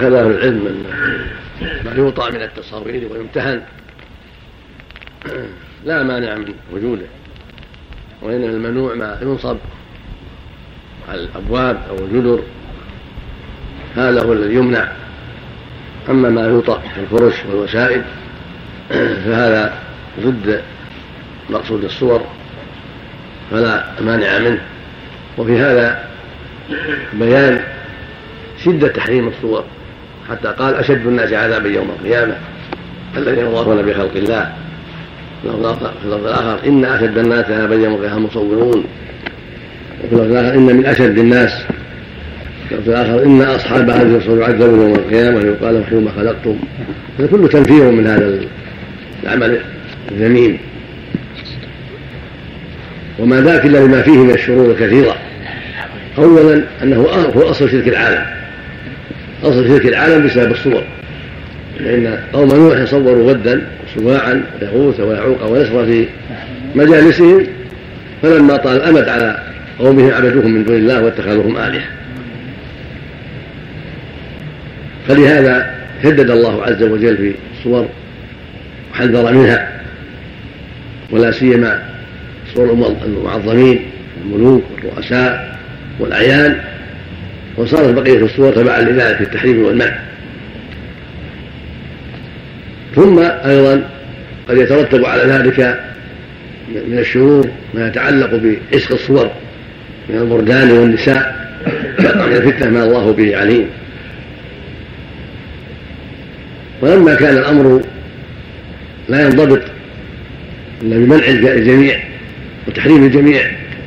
أخذ أهل العلم أن ما يوطأ من التصاوير ويمتهن. لا مانع من وجوده وإن الممنوع ما ينصب على الأبواب أو الجدر. هذا هو الذي يمنع. أما ما يوطأ في الفرش والوسائد فهذا ضد مقصود الصور فلا مانع منه. وفي هذا بيان شدة تحريم الصور. حتى قال أشد الناس عذابا يوم القيامة الذين يضافون بخلق الله. في اللفظ الآخر إن أشد الناس عذابا يوم القيامة المصورون وفي اللفظ الآخر إن من أشد الناس. وفي الآخر إن أصحاب هذه الصور يعذبون يوم القيامة يقال لهم ما خلقتم. هذا كله تنفير من هذا العمل الذميم وما ذاك إلا بما فيه من الشرور الكثيرة. أولا أنه هو أصل شرك العالم. أصل شرك العالم بسبب الصور. فإن قوم نوح صوروا ودا وسواعا ويغوث ويعوق ونسر في مجالسهم فلما طال الأمد على قومهم عبدوهم من دون الله واتخذوهم آلهة. فلهذا شدد الله عز وجل في الصور وحذر منها ولا سيما صور المعظمين الملوك والرؤساء والأعيان. وصارت بقية الصور تبعا لذلك في التحريم والمنع. ثم أيضا قد يترتب على ذلك من الشرور ما يتعلق بعشق الصور من البردان والنساء من الفتنة ما الله به عليم. ولما كان الأمر لا ينضبط إلا بمنع الجميع وتحريم الجميع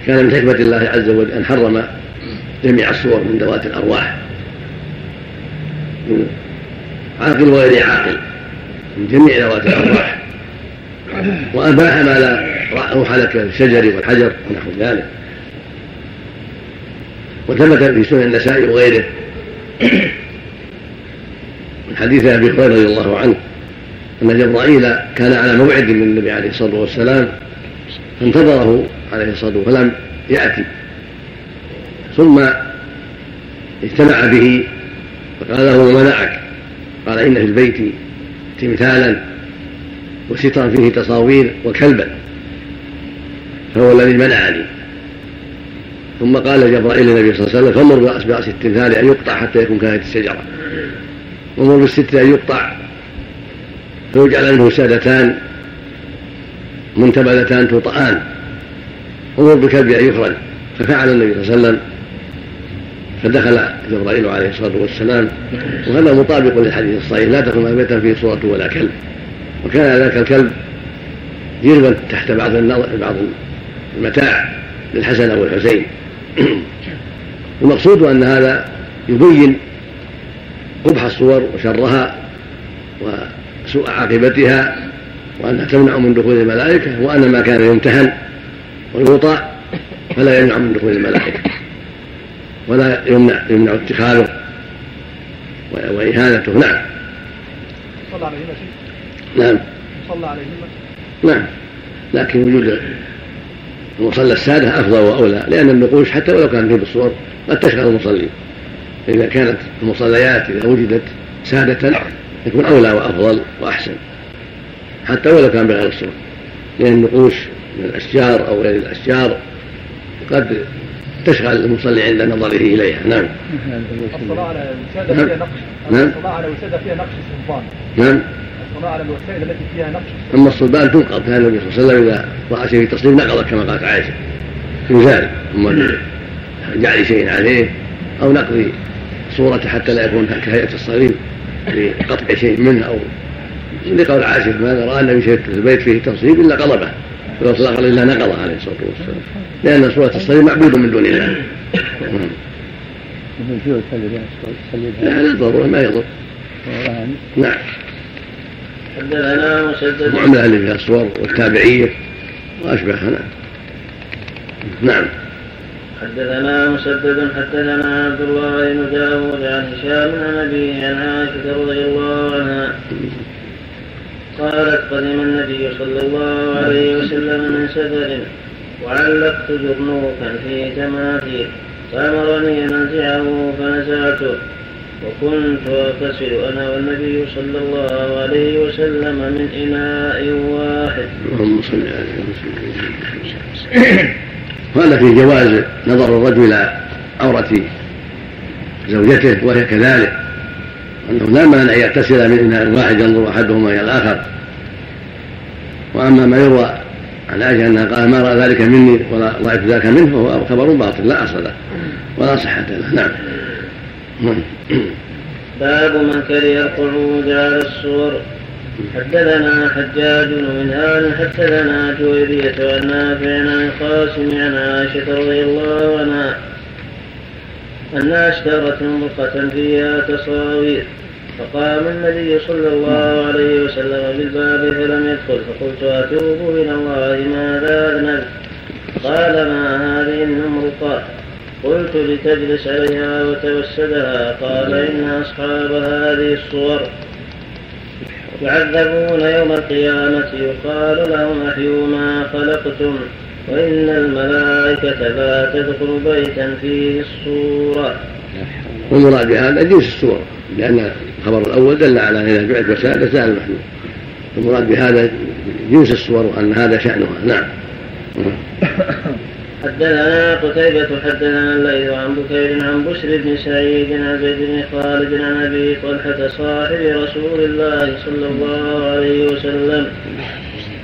كان من حكمة الله عز وجل أن حرم جميع الصور من ذوات الأرواح. من عاقل وغير عاقل من جميع ذوات الأرواح. وأباح ما لا روح لك الشجر والحجر ونحو ذلك. وثبت في سنن النساء وغيره من حديث أبي هريرة رضي الله عنه أن جبرائيل كان على موعد من النبي عليه الصلاة والسلام فانتظره عليه الصلاة والسلام فلم يأتي. ثم اجتمع به فقال له ما منعك قال إن في البيت تمثالا وسترا فيه تصاوير وكلبا فهو الذي منعني ثم قال جبرائيل للنبي صلى الله عليه وسلم فمر بأس التمثال أن يقطع حتى يكون كانت الشجرة. ومر بالست أن يقطع فيجعل منه سادتان منتبذتان توطآن ومر بالكلب أن يخرج ففعل النبي صلى الله عليه وسلم فدخل جبرائيل عليه الصلاة والسلام وهذا مطابق للحديث الصحيح لا تكن بيتا فيه صوره ولا كلب. وكان ذاك الكلب جربا تحت بعض بعض المتاع للحسن أو الحسين. المقصود أن هذا يبين قبح الصور وشرها وسوء عاقبتها وأنها تمنع من دخول الملائكة وأن ما كان يمتهن ويوطى فلا يمنع من دخول الملائكة. ولا يمنع يمنع اتخاذه وإهانته. نعم. صلى عليهما شيء نعم. صلى عليهما. نعم. لكن وجود المصلى السادة أفضل وأولى لأن النقوش حتى ولو كان فيه بالصور قد تشغل المصلين. إذا كانت المصليات إذا وجدت سادة يكون أولى وأفضل وأحسن حتى ولو كان بغير الصور. لأن النقوش من الأشجار أو غير الأشجار قد تشغل المصلي عند نظره إليها. نعم. الصلاة على الوسادة نعم. فيها نقش. نعم. الصلاة على الوسادة فيها نقش السلطان نعم. الصلاة على الوسائل التي فيها نقش أما الصلبان تنقض كان النبي صلى الله عليه وسلم إذا رأى شيء في تصليب نقضت كما قالت عائشة. يزال أما جعل شيء عليه أو نقض صورته حتى لا يكون كهيئه الصليب لقطع شيء منه أو لقول عائشة ماذا رأى النبي شيء في البيت فيه تصليب إلا قلبه صلى الا نقض عليه الصلاة والسلام. لأن صوره الصليب معبود من دون الله. لا لا ضروره ما يضر. نعم. حدثنا مسدد. معامله اللي فيها الصور والتابعيه واشبهها نعم. نعم. حدثنا مسدد حدثنا عبد الله بن داود عن هشام عن أبيه عن عائشة رضي الله عنها قالت قدم النبي صلى الله عليه وسلم من سفر وعلقت جرنوكا في تماثيل فأمرني أن أنزعه فنزعته وكنت أغتسل أنا والنبي صلى الله عليه وسلم من إناء واحد. اللهم صل على وسلم. وهذا في جواز نظر الرجل إلى عورة زوجته وهي كذلك أنه لا مانع يغتسل من إناء واحد ينظر أحدهما إلى الآخر وأما ما يروى عن عائشة أنها قال ما رأى ذلك مني ولا رأيت ذلك منه فهو خبر باطل لا أصل له ولا صحة له. نعم. باب من كره القعود على الصور حدثنا حجاج من آل حدثنا جويرية عن نافع عن القاسم عن عائشة رضي الله عنها أنها اشترت مرقة فيها تصاوير. فقام النبي صلى الله عليه وسلم بالباب فلم يدخل فقلت أتوب إلى الله ماذا أذنبت قال ما هذه النمرقات قلت لتجلس عليها وتوسدها. قال إن أصحاب هذه الصور يعذبون يوم القيامة. يقال لهم أحيوا ما خلقتم وإن الملائكة لا تدخل بيتا فيه الصورة. والمراد بهذا جنس الصور لأن الخبر الأول دل على إذا جعلت وسائل زال المحلول المراد بهذا جنس الصور وأن هذا شأنها. نعم. حدثنا قتيبة حدثنا الليل عن بكير عن بشر بن سعيد عن زيد بن خالد عن أبي طلحة صاحب رسول الله صلى الله عليه وسلم.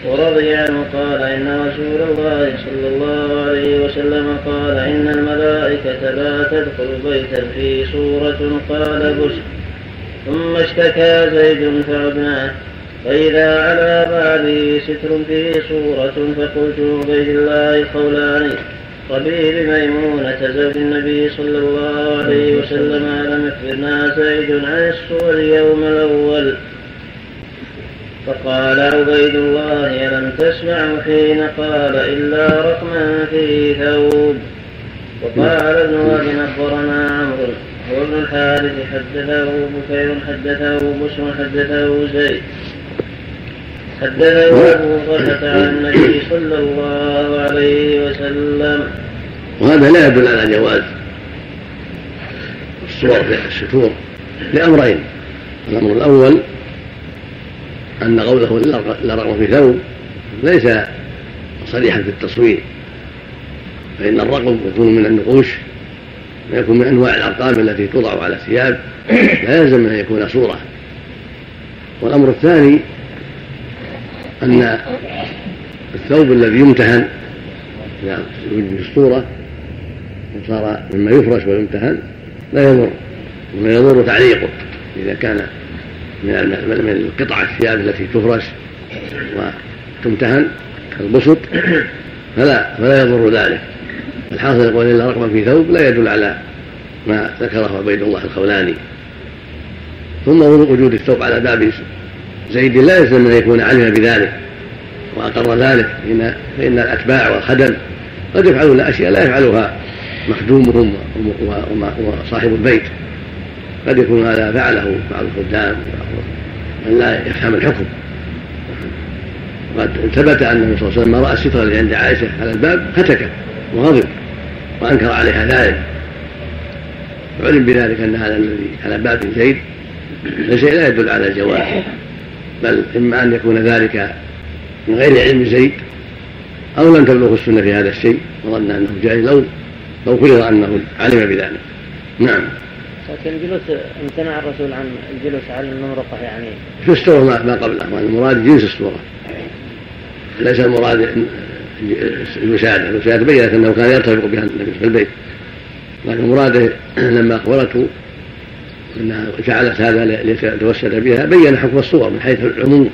ورضي عنه قال إن رسول الله صلى الله عليه وسلم قال إن الملائكة لا تدخل بيتا فيه صورة قال بشر. ثم اشتكى زيد فعدناه فإذا على بابه ستر فيه صورة فقلت عبيد الله الخولاني طبيب ميمونة زوج النبي صلى الله عليه وسلم ألم يخبرنا زيد عن الصور يوم الأول. فقال عبيد الله ألم تسمع حين قال إلا رقما في ثوب؟ وقال ابن وهب أخبرنا عمرو. هو ابن الحارث حدثه بكير حدثه بشر حدثه زيد. حدثه أبو طلحة عن النبي صلى الله عليه وسلم. وهذا لا يدل على جواز الصور في الستور لأمرين. الأمر الأول أن قوله إلا رغم في ثوب ليس صريحا في التصوير فإن الرقم يكون من النقوش. ويكون من أنواع الأرقام التي توضع على الثياب لا يلزم أن يكون صورة. والأمر الثاني أن الثوب الذي يمتهن إذا وجد الصورة وصار مما يفرش ويمتهن لا يضر. ولا يضر تعليقه إذا كان من من قطع الثياب التي تفرش وتمتهن كالبسط فلا فلا يضر ذلك. الحاصل يقول إلا رقما في ثوب لا يدل على ما ذكره عبيد الله الخولاني. ثم وجود الثوب على باب زيد لا يلزم أن يكون علم بذلك وأقر ذلك فان الأتباع والخدم قد يفعلون أشياء لا يفعلها مخدومهم وصاحب البيت. قد يكون هذا فعله بعض الخدام من لا يفهم الحكم. وقد ثبت أن النبي صلى الله عليه وسلم رأى الستره اللي عند عائشة على الباب هتك وغضب وأنكر عليها ذلك. وعلم بذلك أن هذا الذي على باب زيد شيء لا يدل على الجواز بل إما أن يكون ذلك من غير علم زيد أو لم تبلغ السنة في هذا الشيء وظن أنه جائز لو لو فرض أنه علم بذلك. نعم. لكن الجلوس امتنع الرسول عن الجلوس على الممرقة يعني. في الصورة ما قبله المراد جنس الصورة ليس المراد الوسادة الوسادة بينت أنه كان يرتفق بها النبي في البيت. لكن مراده لما أخبرته أنها جعلت هذا ليتوسل بها بين حكم الصور من حيث العموم.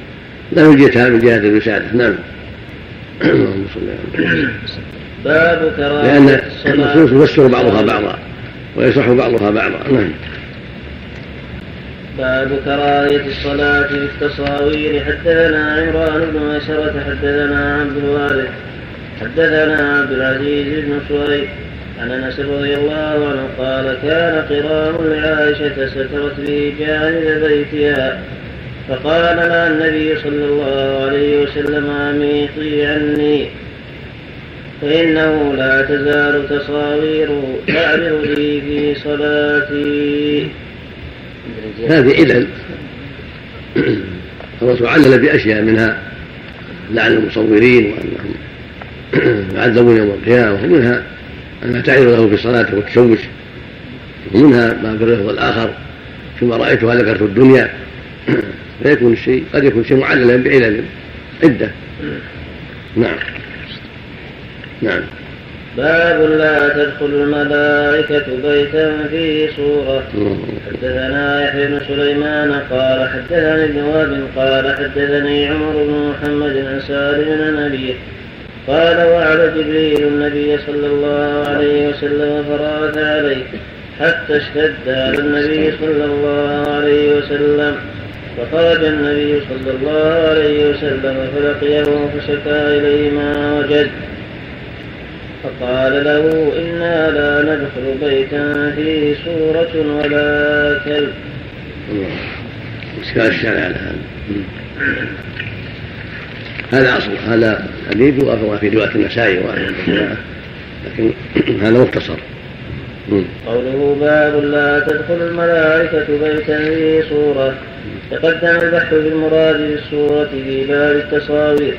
لا يوجدها من جهة الوساده نعم. اللهم صل على باب كراهه لأن النصوص يفسر بعضها بعضا ويصح بعضها بعضا. نعم. باب كراهية الصلاة في التصاوير. حدثنا عمران بن مسرة حدثنا عبد الوارث. حدثنا عبد العزيز بن صهيب عن أنس رضي الله عنه قال كان قرام لعائشه سترت به جانب بيتها فقال لها النبي صلى الله عليه وسلم اميطي عني فإنه لا تزال تصاويره تعرض لي في صلاتي. هذه علل. الرسول علل بأشياء منها لعن المصورين وأنهم يعذبون يوم القيامة ومنها أنها تعرض له في صلاته وتشوش ومنها ما في الرفض الآخر فيما رأيتها ذكرت الدنيا فيكون الشيء قد يكون شيء معللا بعلل عدة. نعم. نعم. باب لا تدخل الملائكة بيتا فيه صورة. حدثنا يحيى بن سليمان قال حدثني ابن وهب قال حدثني عمر بن محمد بن سالم بن أبيه قال وعلى جبريل النبي صلى الله عليه وسلم فرات عليه حتى اشتد على النبي صلى الله عليه وسلم. فخرج النبي صلى الله عليه وسلم فلقيه فشكا إليه ما وجد. فقال له إنا لا ندخل بيتا فيه سورة ولا كلب. إشكال الشارع على هذا. هذا أصل هذا حديث وأفضل في رواية النسائي لكن هذا مختصر. قوله باب لا تدخل الملائكة بيتا فيه صورة. تقدم البحث في المراد بالصورة في باب التصاوير.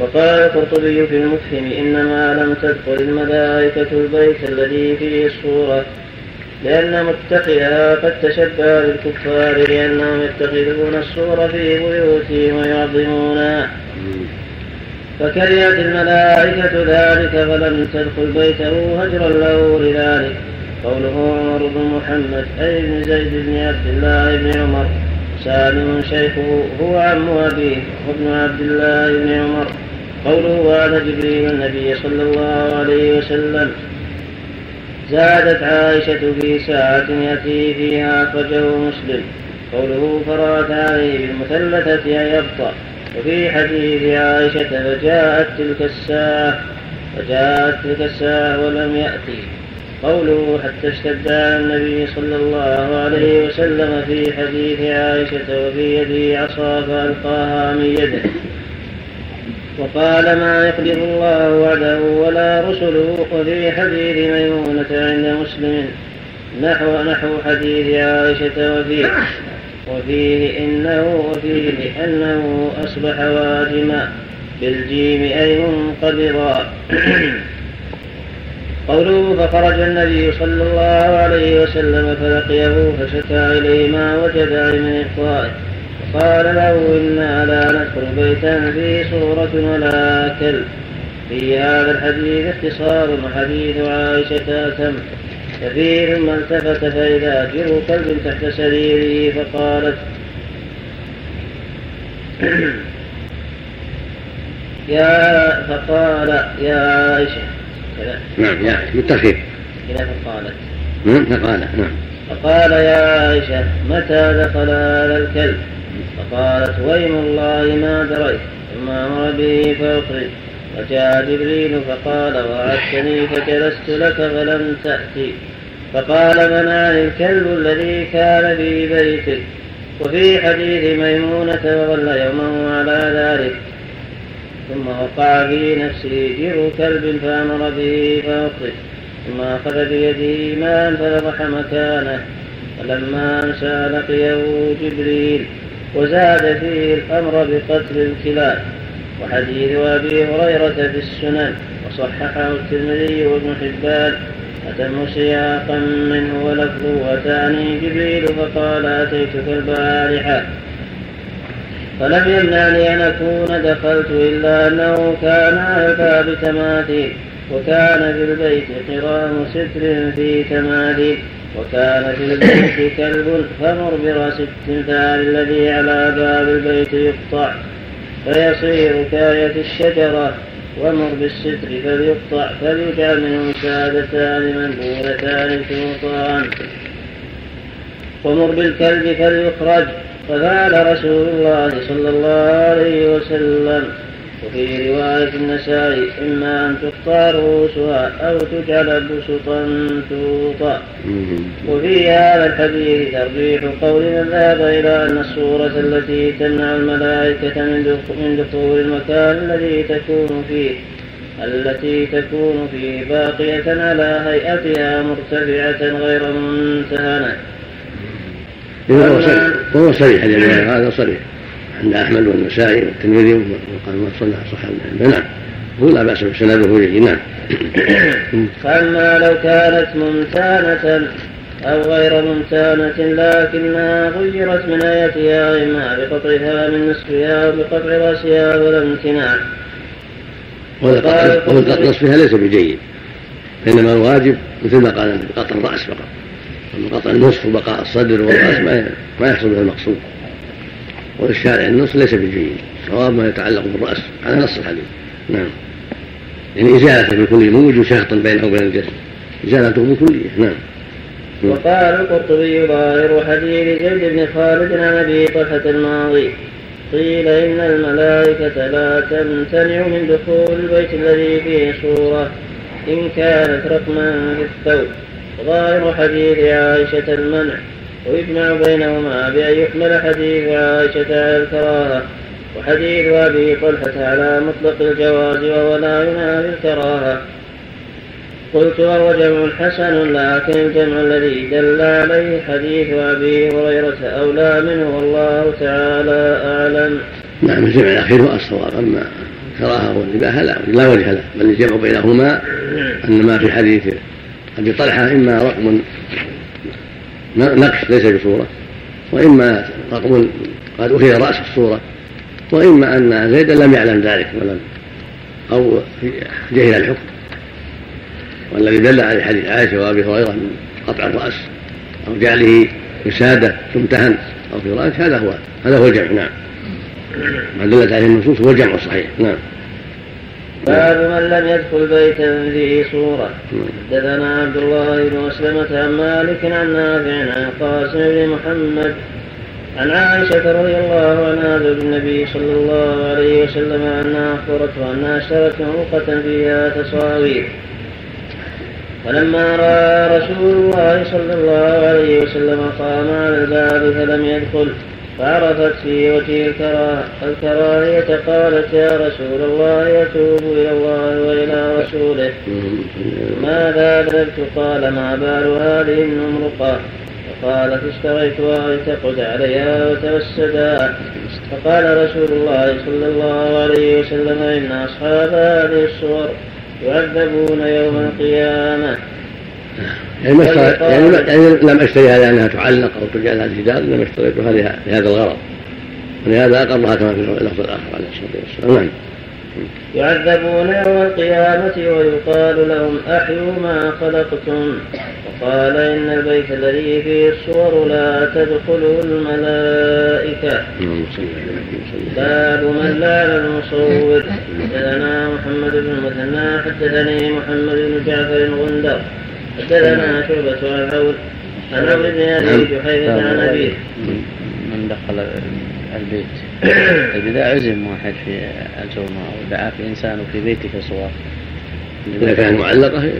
وقال القرطبي في المفهم إنما لم تدخل الملائكة البيت الذي فيه الصورة لأن متخذها قد تشبه بالكفار لأنهم يتخذون الصورة في بيوتهم ويعظمونها. فكرهت الملائكة ذلك فلم تدخل بيته هجرا له لذلك قوله عمر بن محمد أي بن زيد بن عبد الله بن عمر. سالم شيخه هو عم أبيه وابن عبد الله بن عمر. قوله وعد جبريل النبي صلى الله عليه وسلم. زادت عائشة في ساعة يأتي فيها أخرجه مسلم. قوله فرأت عليه بالمثلثة أي يبطأ وفي حديث عائشة فجاءت تلك الساعة فجاءت تلك الساعة ولم يأتي. قوله حتى اشتد على النبي صلى الله عليه وسلم في حديث عائشة وفي يده عصا فألقاها من يده. وقال ما يخلف الله وعده ولا رسله وفي حديث ميمونة عند مسلم نحو نحو حديث عائشة وفيه وفيه إنه وفيه أنه أصبح واجما بالجيم أي منقبضا. قوله فخرج النبي صلى الله عليه وسلم فلقيه فشكى إليه ما وجد من إخطائه قال له إنا لا ندخل بيتا فيه صورة ولا كلب. في هذا الحديث اختصار حديث عائشة أتم. كثير ما التفت فإذا جر كلب تحت سريره فقالت يا فقال يا عائشة. نعم يا عائشة بالتخفيف كذا فقالت. نعم فقال نعم. فقال يا عائشة متى دخل هذا الكلب؟ فقالت ويم الله ما دريت. ثم أمر به فاخرج وجاء جبريل فقال وعدتني فجلست لك فلم تأتي فقال منعني الكلب الذي كان في بيتك؟ وفي حديث ميمونة وظل يومه على ذلك. ثم وقع في نفسه جر كلب فأمر به فأخرج ثم أخذ بيده ماء فنضح مكانه. فلما أمسى لقيه جبريل وزاد فيه الأمر بقتل الكلاب. وحديث أبي هريرة في السنن وصححه الترمذي وابن حبان أتم سياقا منه ولفظه أتاني جبريل فقال أتيتك البارحة. فلم يمنعني أن أكون دخلت إلا أنه كان على الباب تماثيل وكان في البيت قرام ستر في تماثيل وكان في البيت كلب فمر برأس التمثال الذي على باب البيت يقطع. فيصير كآية الشجرة ومر بالستر فليقطع فليجعل منه سادتان منبولتان توطان ومر بالكلب فليخرج. ففعل رسول الله صلى الله عليه وسلم وفي رواية النسائي إما أن تقطع رؤوسها أو تجعل بسطا توطى وفي هذا الحديث ترجيح قول من ذهب إلى أن الصورة التي تمنع الملائكة من دخول المكان الذي تكون فيه التي تكون فيه باقية على هيئتها مرتفعة غير منتهنة. وهو صريح هذا صريح. عند أحمد والنسائي والترمذي وقال ما صلى صح نعم هو لا بأس بسنده جيد نعم. فأما لو كانت ممتانة أو غير ممتانة لكنها غيرت من آيتها إما بقطعها من نصفها أو بقطع رأسها ولا امتناع. وقطع نصفها ليس بجيد إنما الواجب مثل ما قال بقطع الرأس فقط. أما قطع النصف وبقاء الصدر والرأس ما يحصل به المقصود. والشارع النص ليس بجيد. صواب ما يتعلق بالرأس. على نص الحديث. نعم. يعني إزالة بالكلية مو وجود شهط بينه وبين الجسد إزالته بالكلية نعم. وقال القرطبي ظاهر حديث زيد بن خالد عن أبي طلحة الماضي. قيل إن الملائكة لا تمتنع من دخول البيت الذي فيه صورة. إن كانت رقما في الثوب. ظاهر حديث عائشة المنع. ويجمع بينهما بأن يحمل حديث عائشة على الكراهة وحديث أبي طلحة على مطلق الجواز وهو لا ينافي الكراهة. قلت وهو جمع حسن لكن الجمع الذي دل عليه حديث أبي هريرة أولى منه والله تعالى أعلم. نعم الجمع الأخير هو الصواب. أما الكراهة والإباحة لا لا وجه له بل الجمع بينهما أن ما في حديث أبي طلحة إما رقم نقش ليس بصورة وإما رقم قد أخذ رأس الصورة وإما أن زيدا لم يعلم ذلك ولم أو جهل الحكم. والذي دل عليه حديث عائشة وأبي هريرة من قطع الرأس أو جعله وسادة تمتهن أو في رأس هذا هو هذا هو الجمع نعم. ما دلت عليه النصوص هو الجمع الصحيح نعم. باب من لم يدخل بيتا فيه صورة. حدثنا عبد الله بن مسلمة عن مالك عن نافع عن قاسم بن محمد عن عائشة رضي الله عنها زوج النبي صلى الله عليه وسلم أنها أخبرته أنها اشترت عروقة فيها تصاوير. فلما رأى رسول الله صلى الله عليه وسلم قام على الباب فلم يدخل. فعرفت في وجه الكراهية قالت يا رسول الله يتوب إلى الله وإلى رسوله. ماذا بذلت قال ما بال هذه النمرقة؟ فقالت اشتريتها لتقعد عليها وتوسدا فقال رسول الله صلى الله عليه وسلم إن أصحاب هذه الصور يعذبون يوم القيامة. يعني ما يعني, يعني لم اشتريها لأنها تعلق أو تجعل على الجدار انما اشتريتها لهذا الغرض. ولهذا اقرها كما في اللفظ الآخر عليه الصلاة والسلام. نعم. يعذبون يوم القيامة ويقال لهم أحيوا ما خلقتم. وقال إن البيت الذي فيه الصور لا تدخله الملائكة. باب من لا المصور حدثنا محمد بن المثنى حدثني محمد بن جعفر غندر حدثنا شعبة عن عون عن عمرو بن أبي جحيفة عن أبيه. من دخل البيت. إذا عزم واحد في الجومة أو دعا في إنسان وفي بيته صور. إذا كانت معلقة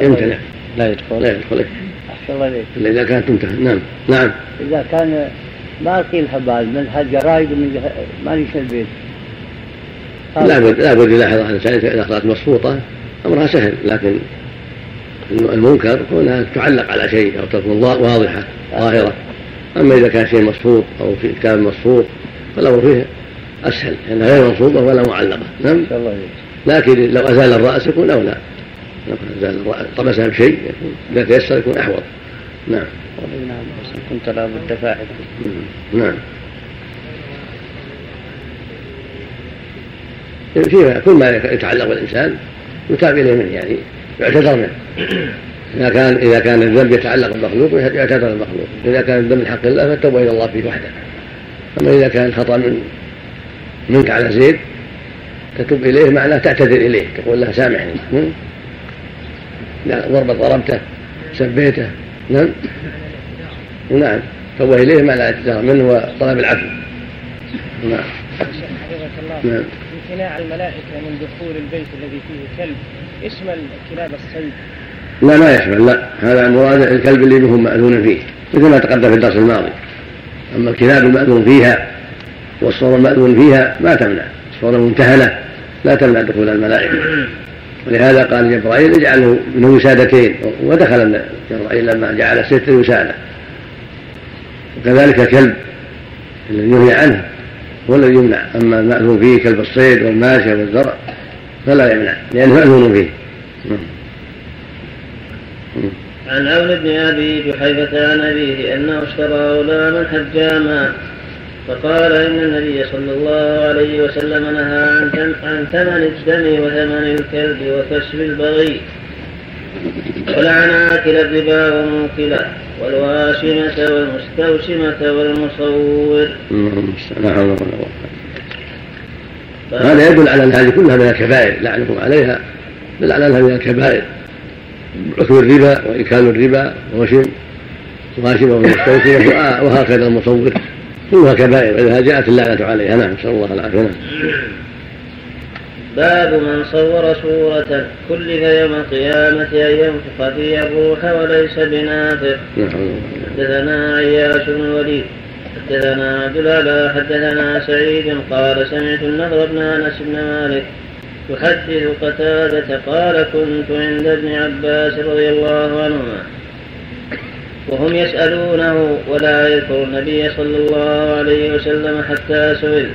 يمتنع لا يدخل. لا يدخل. أحسن الله إليك إلا إذا كانت تمتنع نعم. نعم. إذا كان ما في الحبال من الجرايد ومن ما ليش البيت؟ لابد لابد يلاحظ الإنسان إذا أخذت مسفوطة أمرها سهل لكن المنكر كونها تعلق على شيء أو تكون واضحة ظاهرة. أما إذا كان شيء مصفوط أو في كتاب مصفوط فالأمر فيه أسهل لأنها يعني غير مصفوطة ولا معلقة. نعم؟ لكن لو أزال الرأس يكون أولى. لو أزال الرأس طمسها بشيء إذا تيسر يكون أحوط. نعم. نعم كنت لابد فاعلا نعم. فيها كل ما يتعلق بالإنسان يتاب إليه منه يعني. يعتذر منه. إذا كان إذا كان الذنب يتعلق بالمخلوق يعتذر المخلوق. إذا كان الذنب من حق الله فالتوبة إلى الله فيه وحده. أما إذا كان الخطأ من منك على زيد تتوب إليه معناه تعتذر إليه تقول له سامحني. ضربة ضربته سبيته. نعم. نعم. توبة إليه معناه الاعتذار منه وطلب العفو. نعم. نعم. امتناع الملائكة من دخول البيت الذي فيه كلب. يشمل كلاب الصيد. لا ما يشمل لا. هذا مراد الكلب اللي بهم مأذون فيه مثل ما تقدم في الدرس الماضي. أما الكلاب المأذون فيها والصور المأذون فيها ما تمنع. الصور الممتهنة لا تمنع دخول الملائكة. ولهذا قال جبرائيل اجعله من وسادتين ودخل جبرائيل لما جعل ست وسادة وكذلك الكلب الذي ينهي عنه هو الذي يمنع. أما المأذون فيه كلب الصيد والماشية والزرع فلا يمنع لأنه مأذون فيه. عن عون بن أبي جحيفة عن أبيه أنه اشترى غلاما حجاما فقال إن النبي صلى الله عليه وسلم نهى عن ثمن الدم وثمن الكلب وكسب البغي. ولعن آكل الربا وموكله والواشمة والمستوشمة والمصور. قوة هذا يدل على أن هذه كلها من الكبائر لعنكم عليها دل على أنها من الكبائر. أكل الربا وإكال الربا ووشم وغاشمة ومستوشمة وهكذا المصور. كلها كبائر ولهذا جاءت اللعنة عليها نعم نسأل الله العافية نعم. باب من صور صورة كلف يوم القيامة أن ينفخ فيها الروح وليس بنافخ. حدثنا عياش بن الوليد حدثنا عبد الأعلى حدثنا سعيد قال سمعت النضر بن أنس بن مالك يحدث قتادة قال كنت عند ابن عباس رضي الله عنهما وهم يسألونه ولا يذكر النبي صلى الله عليه وسلم حتى سئل.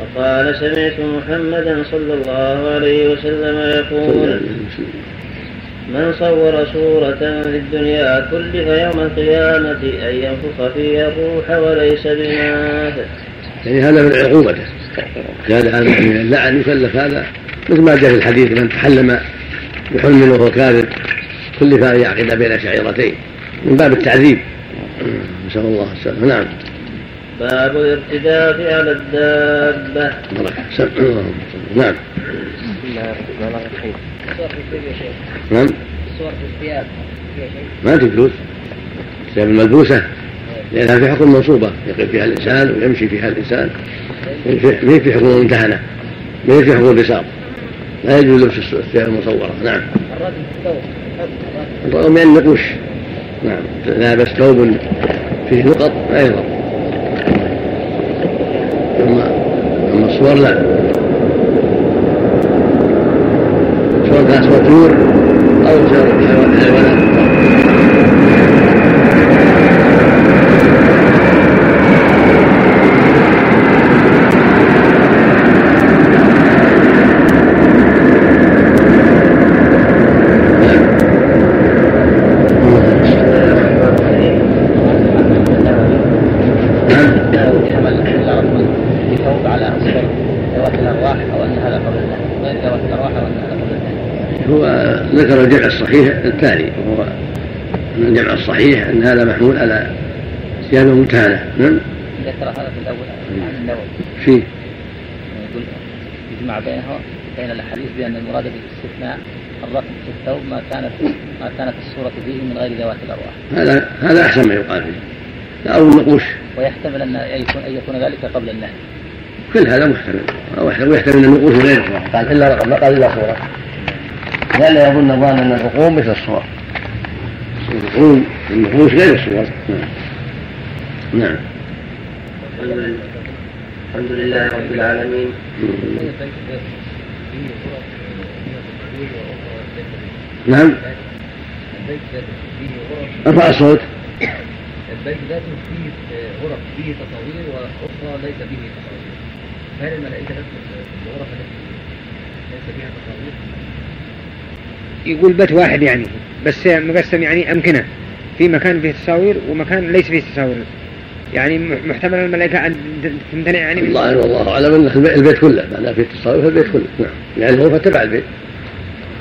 فقال سمعت محمدا صلى الله عليه وسلم يقول من صور صورة في الدنيا كلف يوم القيامة أن ينفخ فيها الروح وليس بماثل يعني هذا من عقوبته كان هذا من اللعن يكلف هذا. مثل ما جاء في الحديث من تحلم بحلم وهو كاذب كلف ان يعقد بين شعيرتين. من باب التعذيب. نسأل الله السلامة. نعم. باب الارتداف على الدابة. نعم. بسم الله الرحمن الرحيم الصور في يا نعم. الصور في الثياب ما تجوز الثياب الملبوسة لأنها في حكم منصوبة. يقف فيها الإنسان ويمشي فيها الإنسان. ما في حكم ممتهنة ما في حكم بساط لا يجوز لبس الثياب المصورة. نعم. الرجل الثوب الرجل من النقوش نعم لابس ثوب فيه نقط لا يضر أما أما الصور لا صور كانت صور طيور أو صور حيوانات ذكر الجمع الصحيح التالي وهو ان الجمع الصحيح أن هذا محمول على ثياب ممتهنه نعم ذكر هذا في الأول عن النووي فيه يقول يجمع بينه بين الأحاديث بأن المراد بالاستثناء الرقم في الثوب ما كانت ما كانت الصورة فيه من غير ذوات الأرواح. هذا هذا أحسن ما يقال فيه. أو النقوش. ويحتمل أن يكون أن يكون ذلك قبل النهي. كل هذا محتمل ويحتمل أن النقوش غير قال إلا رقم ما قال إلا صورة. لئلا يظن الظان أن الرقوم مثل الصور. الرقوم النفوس غير الصور. نعم. نعم. الحمد لله رب العالمين. نعم. أرفع الصوت. البيت ذاته فيه غرف فيه تصاوير وأخرى ليس فيه تصاوير هل الملائكة نفس الغرف التي ليس فيها تصاوير يقول بيت واحد يعني بس مقسم يعني أمكنة. في مكان فيه تصاوير ومكان ليس فيه تصاوير يعني محتمل الملائكة أن تمتنع يعني الله والله أعلم أن البيت كله معناه فيه تصاوير في البيت كله. نعم. يعني الغرفة تبع البيت.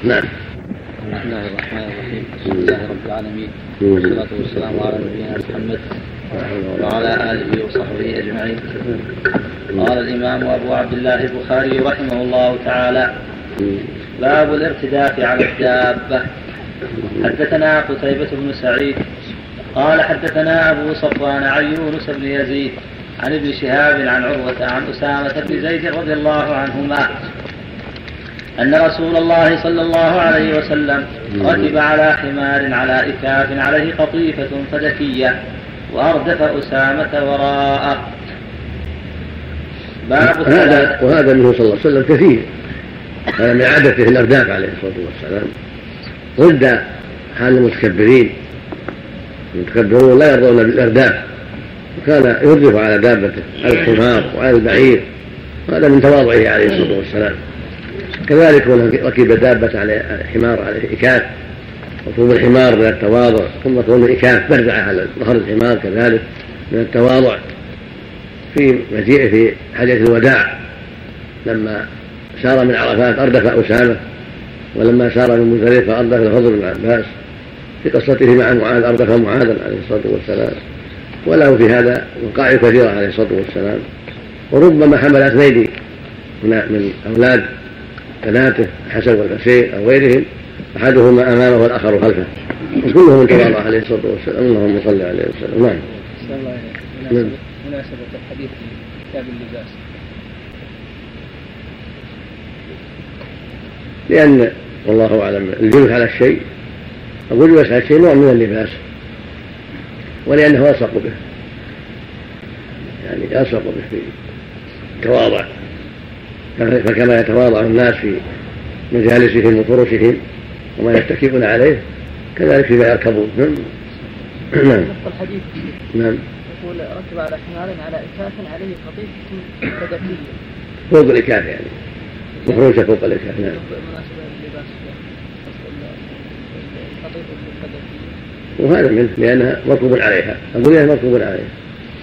نعم. بسم الله الرحمن الرحيم. الحمد لله رب العالمين. والصلاة والسلام على نبينا محمد وعلى آله وصحبه أجمعين. قال الإمام أبو عبد الله البخاري رحمه الله تعالى باب الارتداف على الدابة. حدثنا قتيبة بن سعيد قال حدثنا أبو صفوان عن يونس بن يزيد عن ابن شهاب عن عروة عن أسامة بن زيد رضي الله عنهما أن رسول الله صلى الله عليه وسلم ركب على حمار على إكاف عليه قطيفة فدكية وأردف أسامة وراءه. باب هذا وهذا منه صلى الله عليه وسلم كثير. هذا من عادته الأرداف عليه الصلاة والسلام. ضد حال المتكبرين. المتكبرون لا يرضون بالإرداف وكان يردف على دابته على الحمار وعلى البعير. هذا من تواضعه عليه الصلاة والسلام. كذلك ركب دابة على حمار على إكاف. ركوب الحمار من التواضع ثم كون الإكاف بردعة على ظهر الحمار كذلك من التواضع. في مجيئه في حجة الوداع لما سار من عرفات أردف أسامة ولما سار من مزدلفة أردف الفضل بن عباس في قصته مع معاذ أردف معاذا عليه الصلاة والسلام. وله في هذا وقائع كثيرة عليه الصلاة والسلام. وربما حمل اثنين من أولاد بناته الحسن والحسين أو غيرهم أحدهما أمامه والآخر خلفه. وكلهم من تواضع عليه الصلاة والسلام. اللهم صل عليه وسلم. نعم. نعم. مناسبة الحديث في كتاب اللباس. لأن والله أعلم الجلوس على الشيء أو الجلوس على الشيء نوع من اللباس ولأنه يلصق به يعني يلصق به في التواضع فكما يتواضع الناس في مجالسهم وفرشهم وما يتكئون عليه كذلك فيما يركبون نعم. نعم. الحديث. نعم. يقول ركب على حمار على إكاف عليه قطيفة فدكية فوق الإكاف يعني. مفروشة فوق الإكاف نعم. وهذا منه لأنها مركوب عليها. أقول لها مركوب عليها.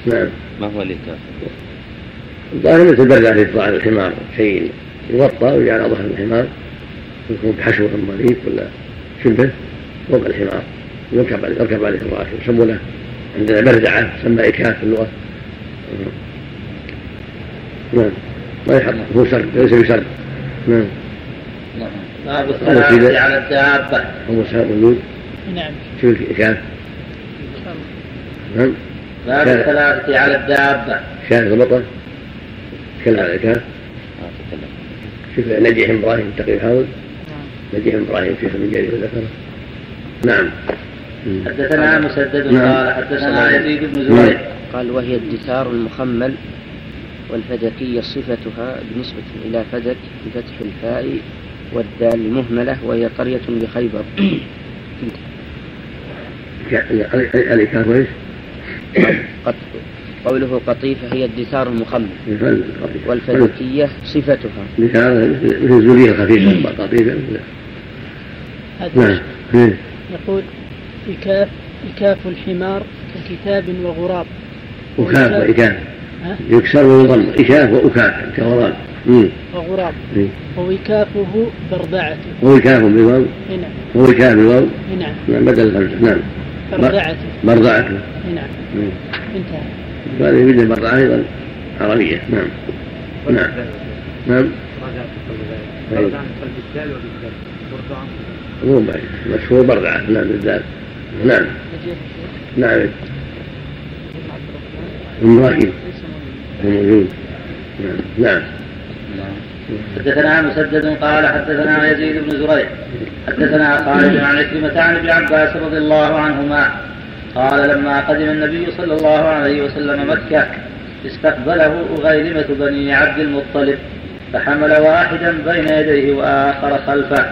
نعم. ما هو الإكاف؟ الظاهر مثل بردة في ظهر الحمار شيء يغطى ويجعل على ظهر الحمار. يكون بحشو مليك ولا شبه فوق الحمار. يركب عليه يركب عليه الراكب يسمونه عندنا بردعة تسمى إكاف في اللغة. نعم. ما يحط هو سرد ليس بسرد. نعم. نعم. باب الثلاثة على الدابة. هو سرد موجود نعم. شو الإكاف نعم. باب الثلاثة على الدابة. شاهد غلطة تكلم على الإكاف شوف نجيح إبراهيم تقي حاول نجيح إبراهيم شيخ من جرير ذكره نعم. حدثنا مسدد نعم. قال حدثنا يزيد بن زهير. قال وهي الدثار المخمل. والفدكية صفتها بنسبة إلى فدك بفتح الفاء والدال المهملة وهي قرية بخيبر؟ قوله قطيفة هي الدثار المخمل والفدكية صفتها دثار مثل الزولية الخفيفة قطيفة نعم. يقول إكاف إكاف الحمار ككتاب وغراب وكاف وإكاف يكسر ويضم إكاف وأكاف كغراب وغراب. ووكافه برضعته ووكاف بالواو. نعم. ووكاف بالواو. نعم. نعم بدل الخمسة نعم. برضعته برضعته نعم. انتهى. وهذه يوجد برضعة أيضا. عربية. نعم. نعم. نعم. مو بعيد. مشهور برضعة نعم بالذات. نعم. نعم. إبراهيم. موجود نعم. حدثنا مسدد قال حدثنا يزيد بن زريع حدثنا خالد عن عكرمة عن ابن عباس رضي الله عنهما قال لما قدم النبي صلى الله عليه وسلم مكة استقبله أغيلمة بني عبد المطلب. فحمل واحدا بين يديه وآخر خلفه.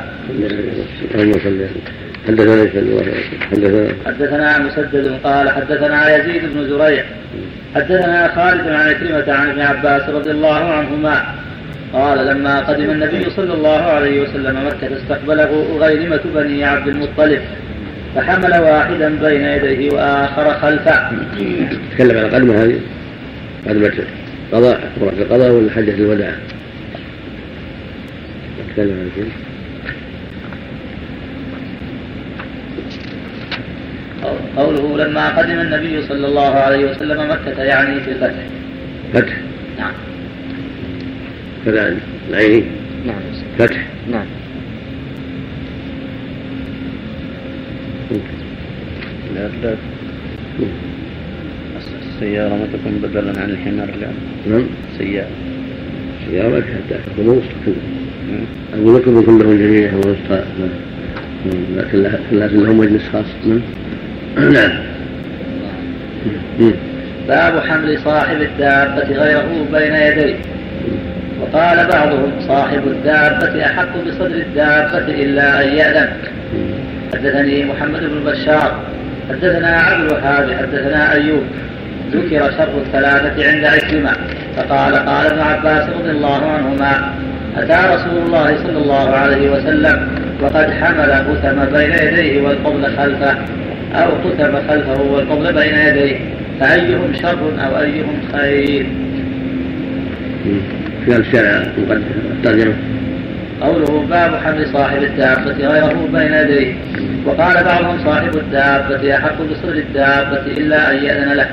حدثنا حدثنا مسدد قال حدثنا يزيد بن زريع حدثنا خالد عن عكرمة عن ابن عباس رضي الله عنهما قال لما قدم النبي صلى الله عليه وسلم مكة استقبله أغيلمة بني عبد المطلب فحمل واحدا بين يديه وآخر خلفه. تكلم عن قدمه هذه قدمة قضاء القضاء ولا حجة الوداع؟ شيء. قوله لما قدم النبي صلى الله عليه وسلم مكة يعني في الفتح فتح. نعم. كذا العيني نعم. فتح. نعم. لا لا. السيارة ما تكون بدلا عن الحمار الآن نعم. سيارة. سيارة حتى تكون أقول لكم كلهم جميع وسطى. لكن لهم مجلس خاص. نعم. باب حمل صاحب الدابة غيره بين يديه. وقال بعضهم صاحب الدابة أحق بصدر الدابة إلا أن يأذن. حدثني محمد بن بشار. حدثنا عبد الوهاب. حدثنا أيوب. ذكر شر الثلاثة عند عكرمة فقال قال ابن عباس رضي الله عنهما أتى رسول الله صلى الله عليه وسلم وقد حمل قثم بين يديه والقبل خلفه أو قثم خلفه والقبل بين يديه فأيهم شر أو أيهم خير؟ في الشارع الترجمة قوله باب حمل صاحب الدابة غيره بين يديه. وقال بعضهم صاحب الدابة أحق بصدر الدابة إلا أن يأذن له.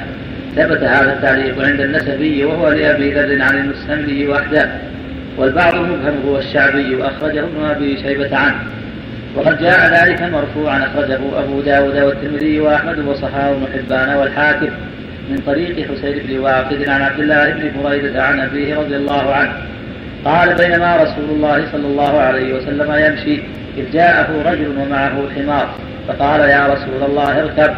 ثبت هذا التعليق عند النسبي وهو لأبي ذر عن المسلمي وحده. والبعض المبهم هو الشعبي وأخرجه ابن أبي شيبة عنه. وقد جاء ذلك مرفوعا أخرجه أبو داود والترمذي وأحمد وصحاه بن حبان والحاكم من طريق حسين بن واقد عن عبد الله بن بريدة عن أبيه رضي الله عنه. قال بينما رسول الله صلى الله عليه وسلم يمشي إذ جاءه رجل ومعه حمار فقال يا رسول الله اركب.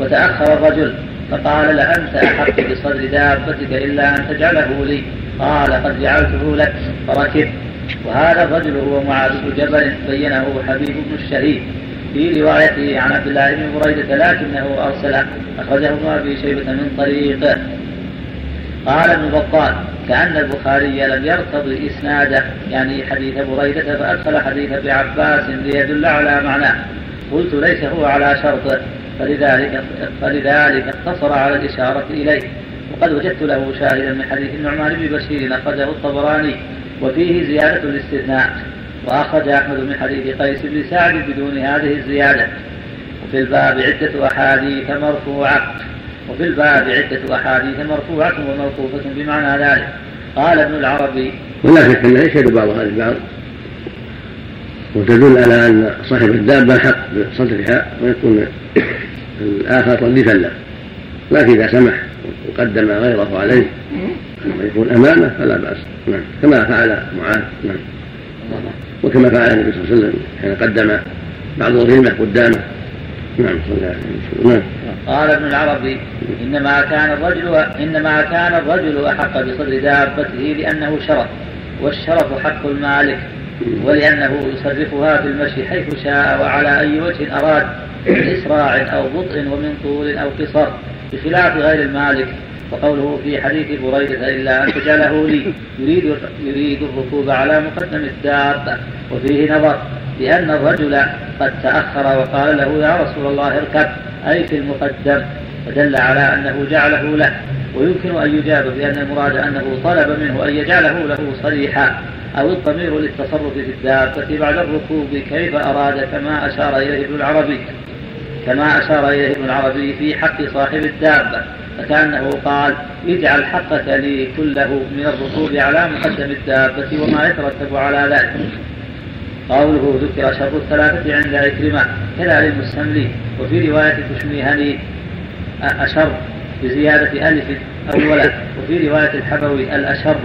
وتأخر الرجل فقال لأنت أحق بصدر دابتك إلا أن تجعله لي. قال قد جعلته لك فركب. وهذا الرجل هو معاذ بن جبل بينه حبيب بن الشهيد. في روايته عن عبد الله بن بريدة لكنه أرسله أخرجه ابن أبي شيبة من طريقه قال ابن بطال كأن البخاري لم يرتضي إسناده يعني حديث بريدة فأدخل حديث ابن عباس ليدل على معناه. قلت ليس هو على شرطه فلذلك فلذلك اقتصر على الإشارة إليه. وقد وجدت له شاهدا من حديث النعمان بن بشير أخرجه الطبراني وفيه زيادة الاستثناء وأخرج أحمد من حديث قيس بن سعد بدون هذه الزيادة. وفي الباب عدة أحاديث مرفوعة. وفي الباب عدة أحاديث مرفوعة وموقوفة بمعنى ذلك. قال ابن العربي ولا شك أنها يشهد بعضها لبعض وتدل على أن صاحب الدابة حق بصدرها ويكون الآخر رديفا له. لكن إذا سمح وقدم غيره عليه. ويكون أمامه فلا بأس. نعم. كما فعل معاذ. نعم. وكما فعل النبي صلى الله عليه وسلم حين قدم بعض الغلمة قدامه. نعم صلى الله عليه وسلم. نعم. قال ابن العربي إنما كان الرجل إنما كان الرجل أحق بصدر دابته لأنه شرف والشرف حق المالك ولأنه يصرفها في المشي حيث شاء وعلى أي وجه أراد من إسراع أو بطء ومن طول أو قصر. بخلاف غير المالك وقوله في حديث بريدة إلا أن تجعله لي يريد يريد الركوب على مقدم الدابة وفيه نظر لأن الرجل قد تأخر وقال له يا رسول الله اركب. أي في المقدم فدل على أنه جعله له ويمكن أن يجاب بأن المراد أنه طلب منه أن يجعله له صريحا أو الضمير للتصرف في الدابة بعد الركوب كيف أراد كما أشار إليه ابن العربي. كما أشار إليه ابن العربي في حق صاحب الدابة فكأنه قال اجعل حقك لي كله من الركوب على مقدم الدابة وما يترتب على ذلك. قوله ذكر شر الثلاثة عند عكرمة كذا للمستملي وفي رواية تشميهني أشر بزيادة ألف أولا وفي رواية الحبوي الأشر